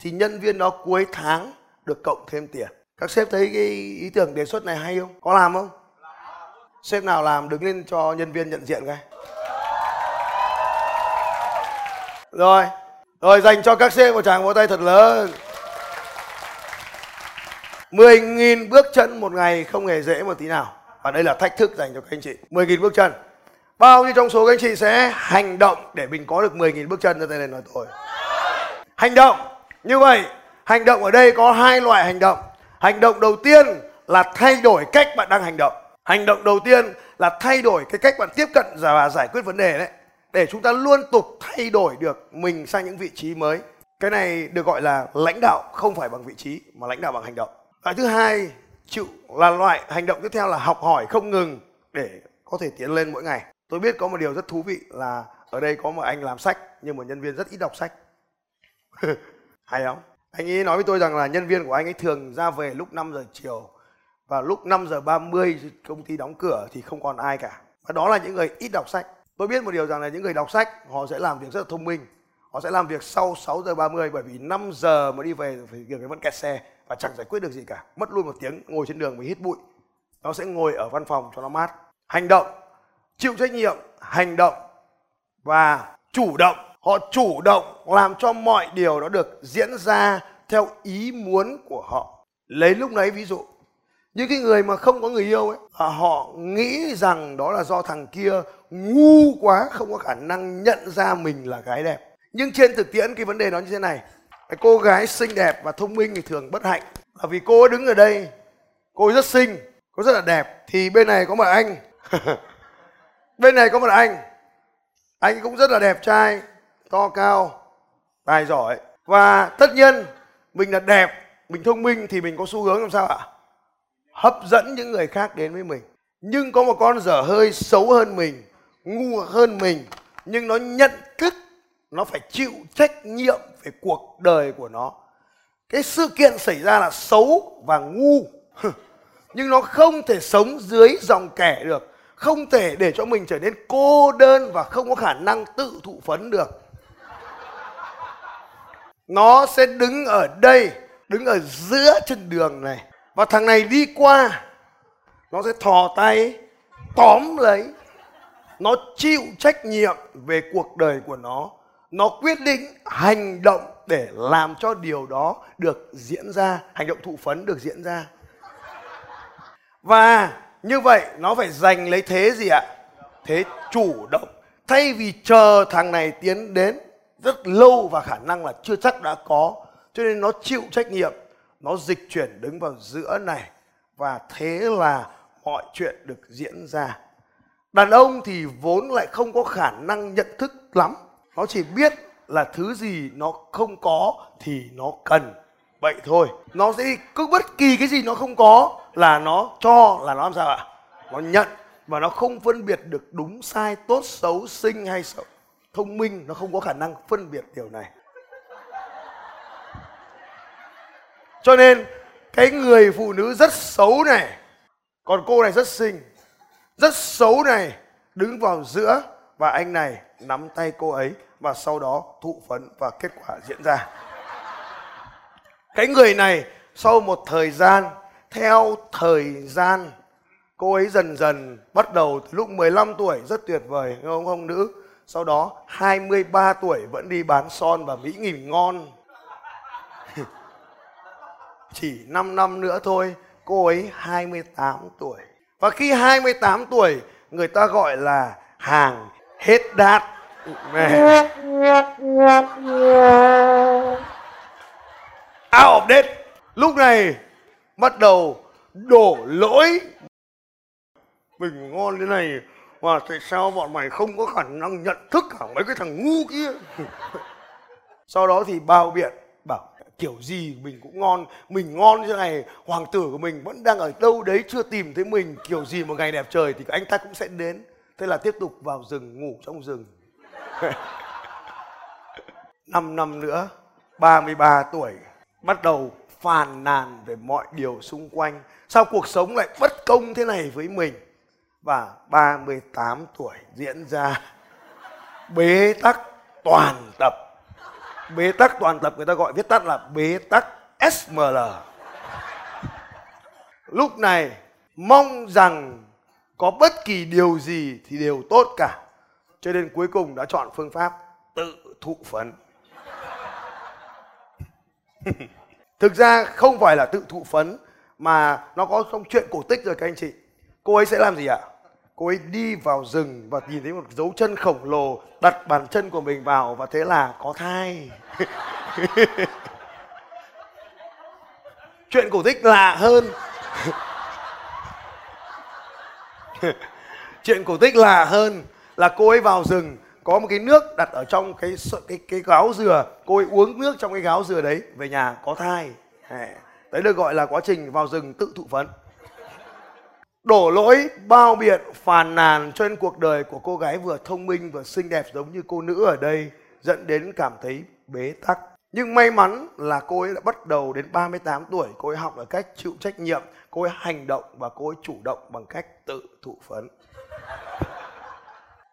thì nhân viên đó cuối tháng được cộng thêm tiền. Các sếp thấy cái ý tưởng đề xuất này hay không? Có làm không? Sếp nào làm đứng lên cho nhân viên nhận diện cái. Rồi, rồi dành cho các sếp một tràng vỗ tay thật lớn. 10.000 bước chân một ngày không hề dễ một tí nào và đây là thách thức dành cho các anh chị. 10.000 bước chân. Bao nhiêu trong số các anh chị sẽ hành động để mình có được 10.000 bước chân? Ra tay lên nói tôi. Hành động. Như vậy, hành động ở đây có hai loại hành động. Hành động đầu tiên là thay đổi cách bạn đang hành động. Hành động đầu tiên là thay đổi cái cách bạn tiếp cận và giải quyết vấn đề đấy. Để chúng ta luôn tục thay đổi được mình sang những vị trí mới. Cái này được gọi là lãnh đạo không phải bằng vị trí, mà lãnh đạo bằng hành động. Loại thứ hai chịu là loại hành động tiếp theo là học hỏi không ngừng để có thể tiến lên mỗi ngày. Tôi biết có một điều rất thú vị là ở đây có một anh làm sách, nhưng mà nhân viên rất ít đọc sách. Hay không anh ấy nói với tôi rằng là nhân viên của anh ấy thường ra về lúc 5 giờ chiều và lúc 5 giờ 30 công ty đóng cửa thì không còn ai cả. Và đó là những người ít đọc sách. Tôi biết một điều rằng là những người đọc sách, họ sẽ làm việc rất là thông minh. Họ sẽ làm việc sau 6 giờ 30 bởi vì 5 giờ mà đi về thì kiểu vẫn kẹt xe và chẳng giải quyết được gì cả. Mất luôn một tiếng, ngồi trên đường mình hít bụi. Nó sẽ ngồi ở văn phòng cho nó mát. Hành động, chịu trách nhiệm, hành động. Và chủ động, họ chủ động làm cho mọi điều nó được diễn ra theo ý muốn của họ. Lấy lúc đấy ví dụ như cái người mà không có người yêu ấy à, họ nghĩ rằng đó là do thằng kia ngu quá, không có khả năng nhận ra mình là gái đẹp. Nhưng trên thực tiễn cái vấn đề nó như thế này cái cô gái xinh đẹp và thông minh thì thường bất hạnh. Là vì cô ấy đứng ở đây, cô ấy rất xinh, cô rất là đẹp, thì bên này có một anh. Bên này có một anh. Anh cũng rất là đẹp trai, to cao, tài giỏi. Và tất nhiên, mình là đẹp, mình thông minh thì mình có xu hướng làm sao ạ? Hấp dẫn những người khác đến với mình. Nhưng có một con dở hơi xấu hơn mình, ngu hơn mình, nhưng nó nhận thức nó phải chịu trách nhiệm về cuộc đời của nó. Cái sự kiện xảy ra là xấu và ngu. Nhưng nó không thể sống dưới dòng kẻ được. Không thể để cho mình trở nên cô đơn và không có khả năng tự thụ phấn được. Nó sẽ đứng ở đây, đứng ở giữa chân đường này. Và thằng này đi qua, nó sẽ thò tay, tóm lấy. Nó chịu trách nhiệm về cuộc đời của nó nó quyết định hành động để làm cho điều đó được diễn ra, hành động thụ phấn được diễn ra. Và như vậy, nó phải giành lấy thế gì ạ? Thế chủ động. Thay vì chờ thằng này tiến đến rất lâu và khả năng là chưa chắc đã có, cho nên nó chịu trách nhiệm, nó dịch chuyển đứng vào giữa này và thế là mọi chuyện được diễn ra. Đàn ông thì vốn lại không có khả năng nhận thức lắm nó chỉ biết là thứ gì nó không có thì nó cần. Vậy thôi. Nó sẽ cứ bất kỳ cái gì nó không có là nó cho là nó làm sao ạ? Nó nhận. Và nó không phân biệt được đúng, sai, tốt, xấu sinh hay xấu. Thông minh, nó không có khả năng phân biệt điều này. Cho nên, cái người phụ nữ rất xấu này, còn cô này rất xinh, rất xấu này, đứng vào giữa và anh này nắm tay cô ấy và sau đó thụ phấn và kết quả diễn ra. Cái người này sau một thời gian, theo thời gian, cô ấy dần dần bắt đầu từ lúc 15 tuổi, rất tuyệt vời ông không nữ? Sau đó 23 tuổi vẫn đi bán son và mỹ nghỉ ngon. Chỉ 5 năm nữa thôi, cô ấy 28 tuổi. Và khi 28 tuổi, người ta gọi là hàng hết đát. Out of date. Lúc này, bắt đầu đổ lỗi. Mình ngon thế này, mà tại sao bọn mày không có khả năng nhận thức cả mấy cái thằng ngu kia? Sau đó thì bao biện, bảo kiểu gì mình cũng ngon, mình ngon như này, hoàng tử của mình vẫn đang ở đâu đấy chưa tìm thấy mình, kiểu gì một ngày đẹp trời thì anh ta cũng sẽ đến thế là tiếp tục vào rừng, ngủ trong rừng. 5 năm nữa 33 tuổi, bắt đầu phàn nàn về mọi điều xung quanh. Sao cuộc sống lại bất công thế này với mình? Và 38 tuổi diễn ra bế tắc toàn tập. Bế tắc toàn tập người ta gọi, viết tắt là bế tắc SML lúc này, mong rằng có bất kỳ điều gì thì đều tốt cả. Cho nên cuối cùng đã chọn phương pháp tự thụ phấn. Thực ra không phải là tự thụ phấn, mà nó có trong chuyện cổ tích rồi các anh chị. Cô ấy sẽ làm gì ạ? Cô ấy đi vào rừng và nhìn thấy một dấu chân khổng lồ đặt bàn chân của mình vào và thế là có thai. Chuyện cổ tích lạ hơn. chuyện cổ tích lạ hơn là cô ấy vào rừng, có một cái nước đặt ở trong cái cái cái gáo dừa. Cô ấy uống nước trong cái gáo dừa đấy, về nhà có thai. Đấy được gọi là quá trình vào rừng tự thụ phấn. Đổ lỗi, bao biện, phàn nàn trên cuộc đời của cô gái vừa thông minh vừa xinh đẹp giống như cô nữ ở đây dẫn đến cảm thấy bế tắc. Nhưng may mắn là cô ấy đã bắt đầu đến 38 tuổi, cô ấy học ở cách chịu trách nhiệm cô ấy hành động và cô ấy chủ động bằng cách tự thụ phấn.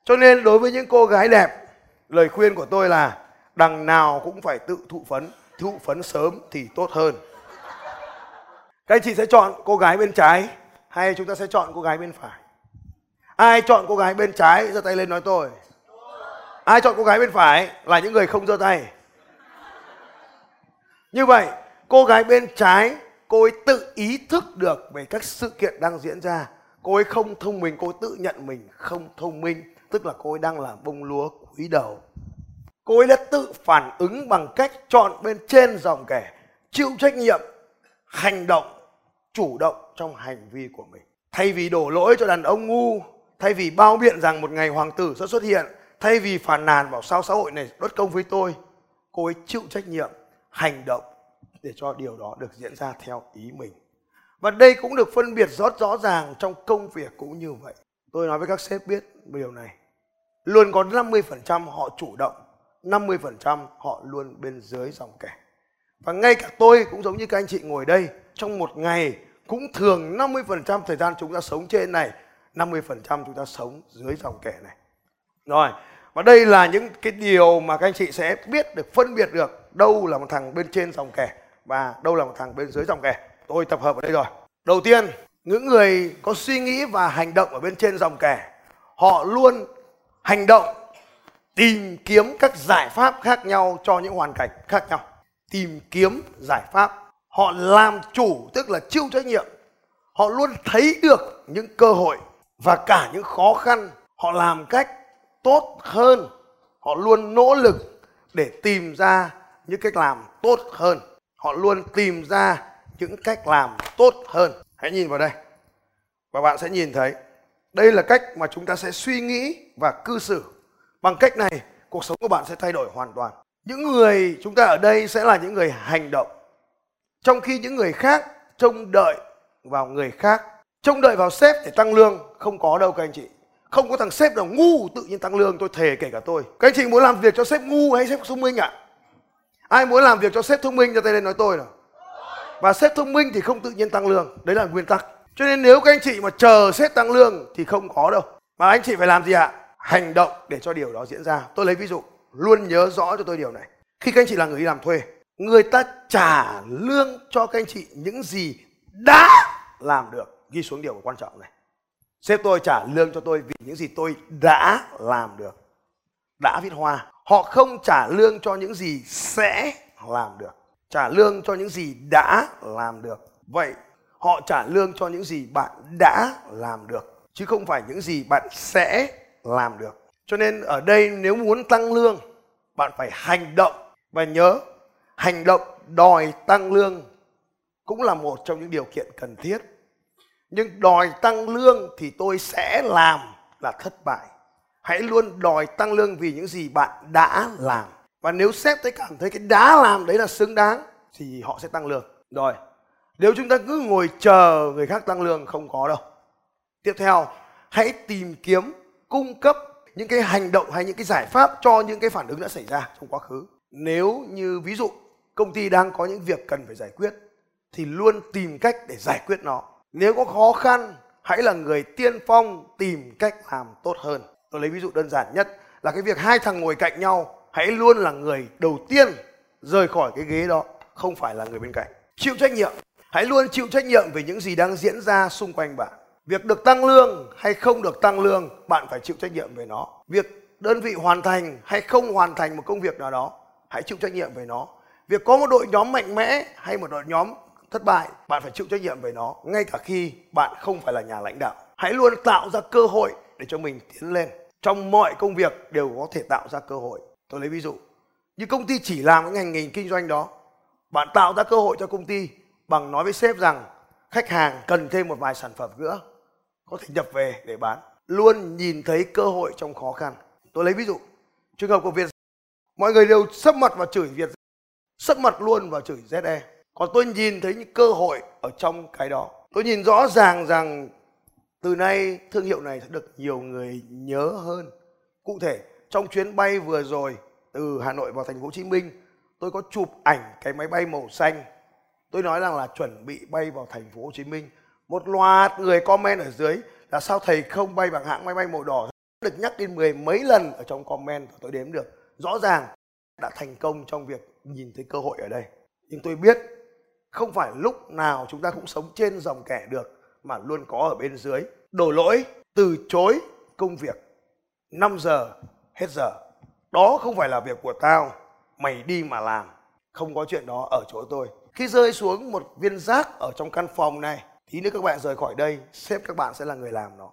Cho nên đối với những cô gái đẹp, lời khuyên của tôi là đằng nào cũng phải tự thụ phấn. Thụ phấn sớm thì tốt hơn. Các anh chị sẽ chọn cô gái bên trái hay chúng ta sẽ chọn cô gái bên phải? Ai chọn cô gái bên trái, giơ tay lên nói tôi. Ai chọn cô gái bên phải là những người không giơ tay. Như vậy, cô gái bên trái cô ấy tự ý thức được về các sự kiện đang diễn ra. Cô ấy không thông minh, cô ấy tự nhận mình không thông minh, tức là cô ấy đang là bông lúa quý đầu. Cô ấy đã tự phản ứng bằng cách chọn bên trên dòng kẻ, chịu trách nhiệm, hành động, chủ động trong hành vi của mình. Thay vì đổ lỗi cho đàn ông ngu, thay vì bao biện rằng một ngày hoàng tử sẽ xuất hiện, thay vì phàn nàn bảo sao xã hội này đốt công với tôi, cô ấy chịu trách nhiệm, hành động để cho điều đó được diễn ra theo ý mình. Và đây cũng được phân biệt rất rõ ràng trong công việc cũng như vậy. Tôi nói với các sếp biết điều này. Luôn có 50% họ chủ động 50% họ luôn bên dưới dòng kẻ. Và ngay cả tôi cũng giống như các anh chị ngồi đây, trong một ngày cũng thường 50% thời gian chúng ta sống trên này 50% chúng ta sống dưới dòng kẻ này. Rồi, và đây là những cái điều mà các anh chị sẽ biết, được phân biệt được đâu là một thằng bên trên dòng kẻ và đâu là một thằng bên dưới dòng kẻ? Tôi tập hợp ở đây rồi. Đầu tiên, những người có suy nghĩ và hành động ở bên trên dòng kẻ, họ luôn hành động, tìm kiếm các giải pháp khác nhau cho những hoàn cảnh khác nhau. Tìm kiếm giải pháp. Họ làm chủ, tức là chịu trách nhiệm. Họ luôn thấy được những cơ hội và cả những khó khăn. Họ làm cách tốt hơn. Họ luôn nỗ lực để tìm ra những cách làm tốt hơn họ luôn tìm ra những cách làm tốt hơn. Hãy nhìn vào đây. Và bạn sẽ nhìn thấy, đây là cách mà chúng ta sẽ suy nghĩ và cư xử. Bằng cách này, cuộc sống của bạn sẽ thay đổi hoàn toàn. Những người chúng ta ở đây sẽ là những người hành động. Trong khi những người khác trông đợi vào người khác, trông đợi vào sếp để tăng lương, không có đâu các anh chị. Không có thằng sếp nào ngu tự nhiên tăng lương, tôi thề kể cả tôi. Các anh chị muốn làm việc cho sếp ngu hay sếp thông minh ạ? à? Ai muốn làm việc cho sếp thông minh cho tay lên nói tôi nào. Và sếp thông minh thì không tự nhiên tăng lương. Đấy là nguyên tắc. Cho nên nếu các anh chị mà chờ sếp tăng lương thì không có đâu. Mà anh chị phải làm gì ạ? Hành động để cho điều đó diễn ra. Tôi lấy ví dụ, luôn nhớ rõ cho tôi điều này. Khi các anh chị là người đi làm thuê, người ta trả lương cho các anh chị những gì đã làm được. Ghi xuống điều quan trọng này. Sếp tôi trả lương cho tôi vì những gì tôi đã làm được đã viết hoa. Họ không trả lương cho những gì sẽ làm được, trả lương cho những gì đã làm được. Vậy họ trả lương cho những gì bạn đã làm được, chứ không phải những gì bạn sẽ làm được. Cho nên ở đây nếu muốn tăng lương, bạn phải hành động. Và nhớ, hành động đòi tăng lương cũng là một trong những điều kiện cần thiết. Nhưng đòi tăng lương thì tôi sẽ làm là thất bại hãy luôn đòi tăng lương vì những gì bạn đã làm. Và nếu sếp thấy cảm thấy cái đã làm đấy là xứng đáng, thì họ sẽ tăng lương. Rồi, nếu chúng ta cứ ngồi chờ người khác tăng lương, không có đâu. Tiếp theo, hãy tìm kiếm, cung cấp những cái hành động hay những cái giải pháp cho những cái phản ứng đã xảy ra trong quá khứ. Nếu như ví dụ công ty đang có những việc cần phải giải quyết, thì luôn tìm cách để giải quyết nó. Nếu có khó khăn, hãy là người tiên phong tìm cách làm tốt hơn tôi lấy ví dụ đơn giản nhất là cái việc hai thằng ngồi cạnh nhau hãy luôn là người đầu tiên rời khỏi cái ghế đó, không phải là người bên cạnh. Chịu trách nhiệm. Hãy luôn chịu trách nhiệm về những gì đang diễn ra xung quanh bạn. Việc được tăng lương hay không được tăng lương, bạn phải chịu trách nhiệm về nó. Việc đơn vị hoàn thành hay không hoàn thành một công việc nào đó, hãy chịu trách nhiệm về nó. Việc có một đội nhóm mạnh mẽ hay một đội nhóm thất bại, bạn phải chịu trách nhiệm về nó, ngay cả khi bạn không phải là nhà lãnh đạo. Hãy luôn tạo ra cơ hội để cho mình tiến lên trong mọi công việc đều có thể tạo ra cơ hội. Tôi lấy ví dụ, như công ty chỉ làm cái ngành nghề kinh doanh đó, bạn tạo ra cơ hội cho công ty bằng nói với sếp rằng khách hàng cần thêm một vài sản phẩm nữa, có thể nhập về để bán. Luôn nhìn thấy cơ hội trong khó khăn. Tôi lấy ví dụ, trường hợp của việt, mọi người đều sấp mặt và chửi việt, sấp mặt luôn và chửi ze còn tôi nhìn thấy những cơ hội ở trong cái đó. Tôi nhìn rõ ràng rằng từ nay, thương hiệu này sẽ được nhiều người nhớ hơn. Cụ thể, trong chuyến bay vừa rồi từ hà nội vào thành phố hồ chí minh, tôi có chụp ảnh cái máy bay màu xanh. Tôi nói rằng là chuẩn bị bay vào thành phố hồ chí minh. Một loạt người comment ở dưới là sao thầy không bay bằng hãng máy bay màu đỏ? Được nhắc đến mười mấy lần ở trong comment tôi đếm được. Rõ ràng đã thành công trong việc nhìn thấy cơ hội ở đây. Nhưng tôi biết không phải lúc nào chúng ta cũng sống trên dòng kẻ được mà luôn có ở bên dưới. Đổ lỗi, từ chối công việc. 5 giờ, hết giờ. Đó không phải là việc của tao. Mày đi mà làm. Không có chuyện đó ở chỗ tôi. Khi rơi xuống một viên rác ở trong căn phòng này thì nếu các bạn rời khỏi đây, sếp các bạn sẽ là người làm nó.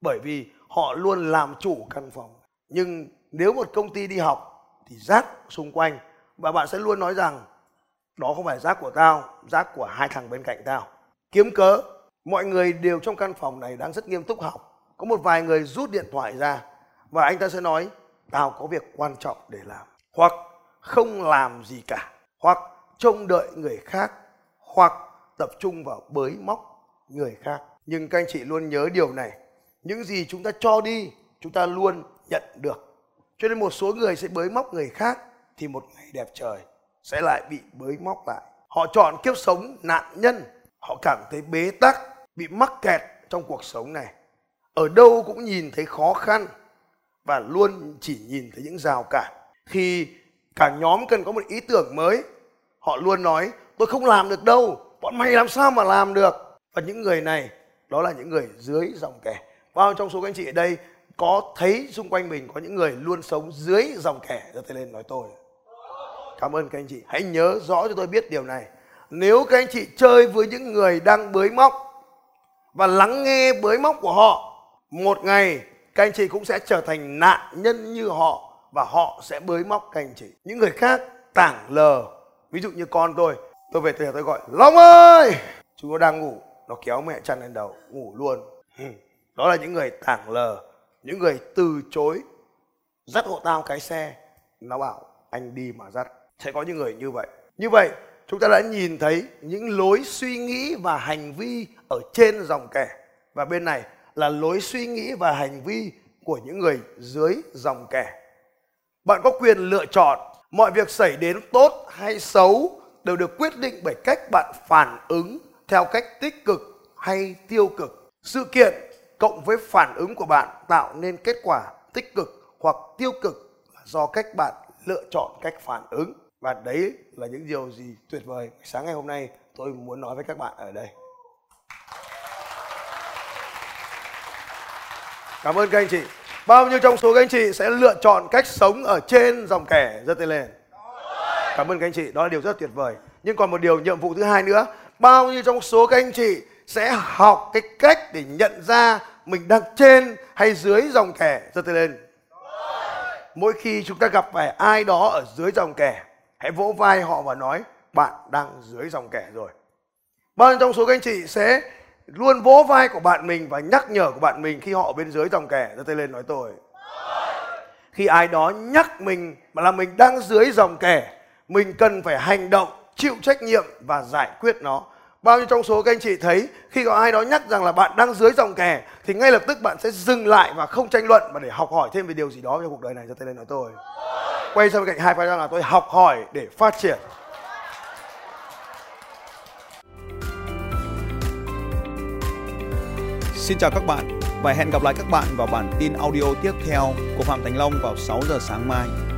Bởi vì họ luôn làm chủ căn phòng. Nhưng nếu một công ty đi học, thì rác xung quanh, và bạn sẽ luôn nói rằng, đó không phải rác của tao, rác của hai thằng bên cạnh tao. Kiếm cớ mọi người đều trong căn phòng này đang rất nghiêm túc học. Có một vài người rút điện thoại ra và anh ta sẽ nói, tao có việc quan trọng để làm. Hoặc, không làm gì cả. Hoặc, trông đợi người khác. Hoặc, tập trung vào bới móc người khác. Nhưng các anh chị luôn nhớ điều này. Những gì chúng ta cho đi, chúng ta luôn nhận được. Cho nên một số người sẽ bới móc người khác thì một ngày đẹp trời sẽ lại bị bới móc lại. Họ chọn kiếp sống nạn nhân. Họ cảm thấy bế tắc bị mắc kẹt trong cuộc sống này. Ở đâu cũng nhìn thấy khó khăn và luôn chỉ nhìn thấy những rào cản. Khi cả nhóm cần có một ý tưởng mới, họ luôn nói, tôi không làm được đâu, bọn mày làm sao mà làm được? Và những người này, đó là những người dưới dòng kẻ. Bao trong số các anh chị ở đây, có thấy xung quanh mình có những người luôn sống dưới dòng kẻ, giơ tay lên nói tôi. Cảm ơn các anh chị. Hãy nhớ rõ cho tôi biết điều này. Nếu các anh chị chơi với những người đang bới móc và lắng nghe bới móc của họ. Một ngày, các anh chị cũng sẽ trở thành nạn nhân như họ và họ sẽ bới móc các anh chị. Những người khác tảng lờ. Ví dụ như con tôi tôi về nhà tôi gọi, long ơi! Chú nó đang ngủ, nó kéo mẹ chăn lên đầu, ngủ luôn. Ừ, đó là những người tảng lờ. Những người từ chối, dắt hộ tao cái xe. Nó bảo, anh đi mà dắt. Sẽ có những người như vậy. Như vậy chúng ta đã nhìn thấy những lối suy nghĩ và hành vi ở trên dòng kẻ. Và bên này là lối suy nghĩ và hành vi của những người dưới dòng kẻ. Bạn có quyền lựa chọn mọi việc xảy đến tốt hay xấu đều được quyết định bởi cách bạn phản ứng theo cách tích cực hay tiêu cực. Sự kiện cộng với phản ứng của bạn tạo nên kết quả tích cực hoặc tiêu cực do cách bạn lựa chọn cách phản ứng và đấy là những điều gì tuyệt vời. Sáng ngày hôm nay, tôi muốn nói với các bạn ở đây. Cảm ơn các anh chị. Bao nhiêu trong số các anh chị sẽ lựa chọn cách sống ở trên dòng kẻ giơ tay lên? Cảm ơn các anh chị. Đó là điều rất tuyệt vời. Nhưng còn một điều, nhiệm vụ thứ hai nữa. Bao nhiêu trong số các anh chị sẽ học cái cách để nhận ra mình đang trên hay dưới dòng kẻ giơ tay lên? Mỗi khi chúng ta gặp phải ai đó ở dưới dòng kẻ hãy vỗ vai họ và nói, bạn đang dưới dòng kẻ rồi. Bao nhiêu trong số các anh chị sẽ luôn vỗ vai của bạn mình và nhắc nhở của bạn mình khi họ ở bên dưới dòng kẻ? Giơ tay lên nói, tôi. Khi ai đó nhắc mình mà là mình đang dưới dòng kẻ, mình cần phải hành động, chịu trách nhiệm và giải quyết nó. Bao nhiêu trong số các anh chị thấy khi có ai đó nhắc rằng là bạn đang dưới dòng kẻ, thì ngay lập tức bạn sẽ dừng lại và không tranh luận mà để học hỏi thêm về điều gì đó trong cuộc đời này. Cho tay lên nói, tôi quay sang bên cạnh hai vai là tôi học hỏi để phát triển Xin chào các bạn và hẹn gặp lại các bạn vào bản tin audio tiếp theo của Phạm Thành Long vào 6 giờ sáng mai.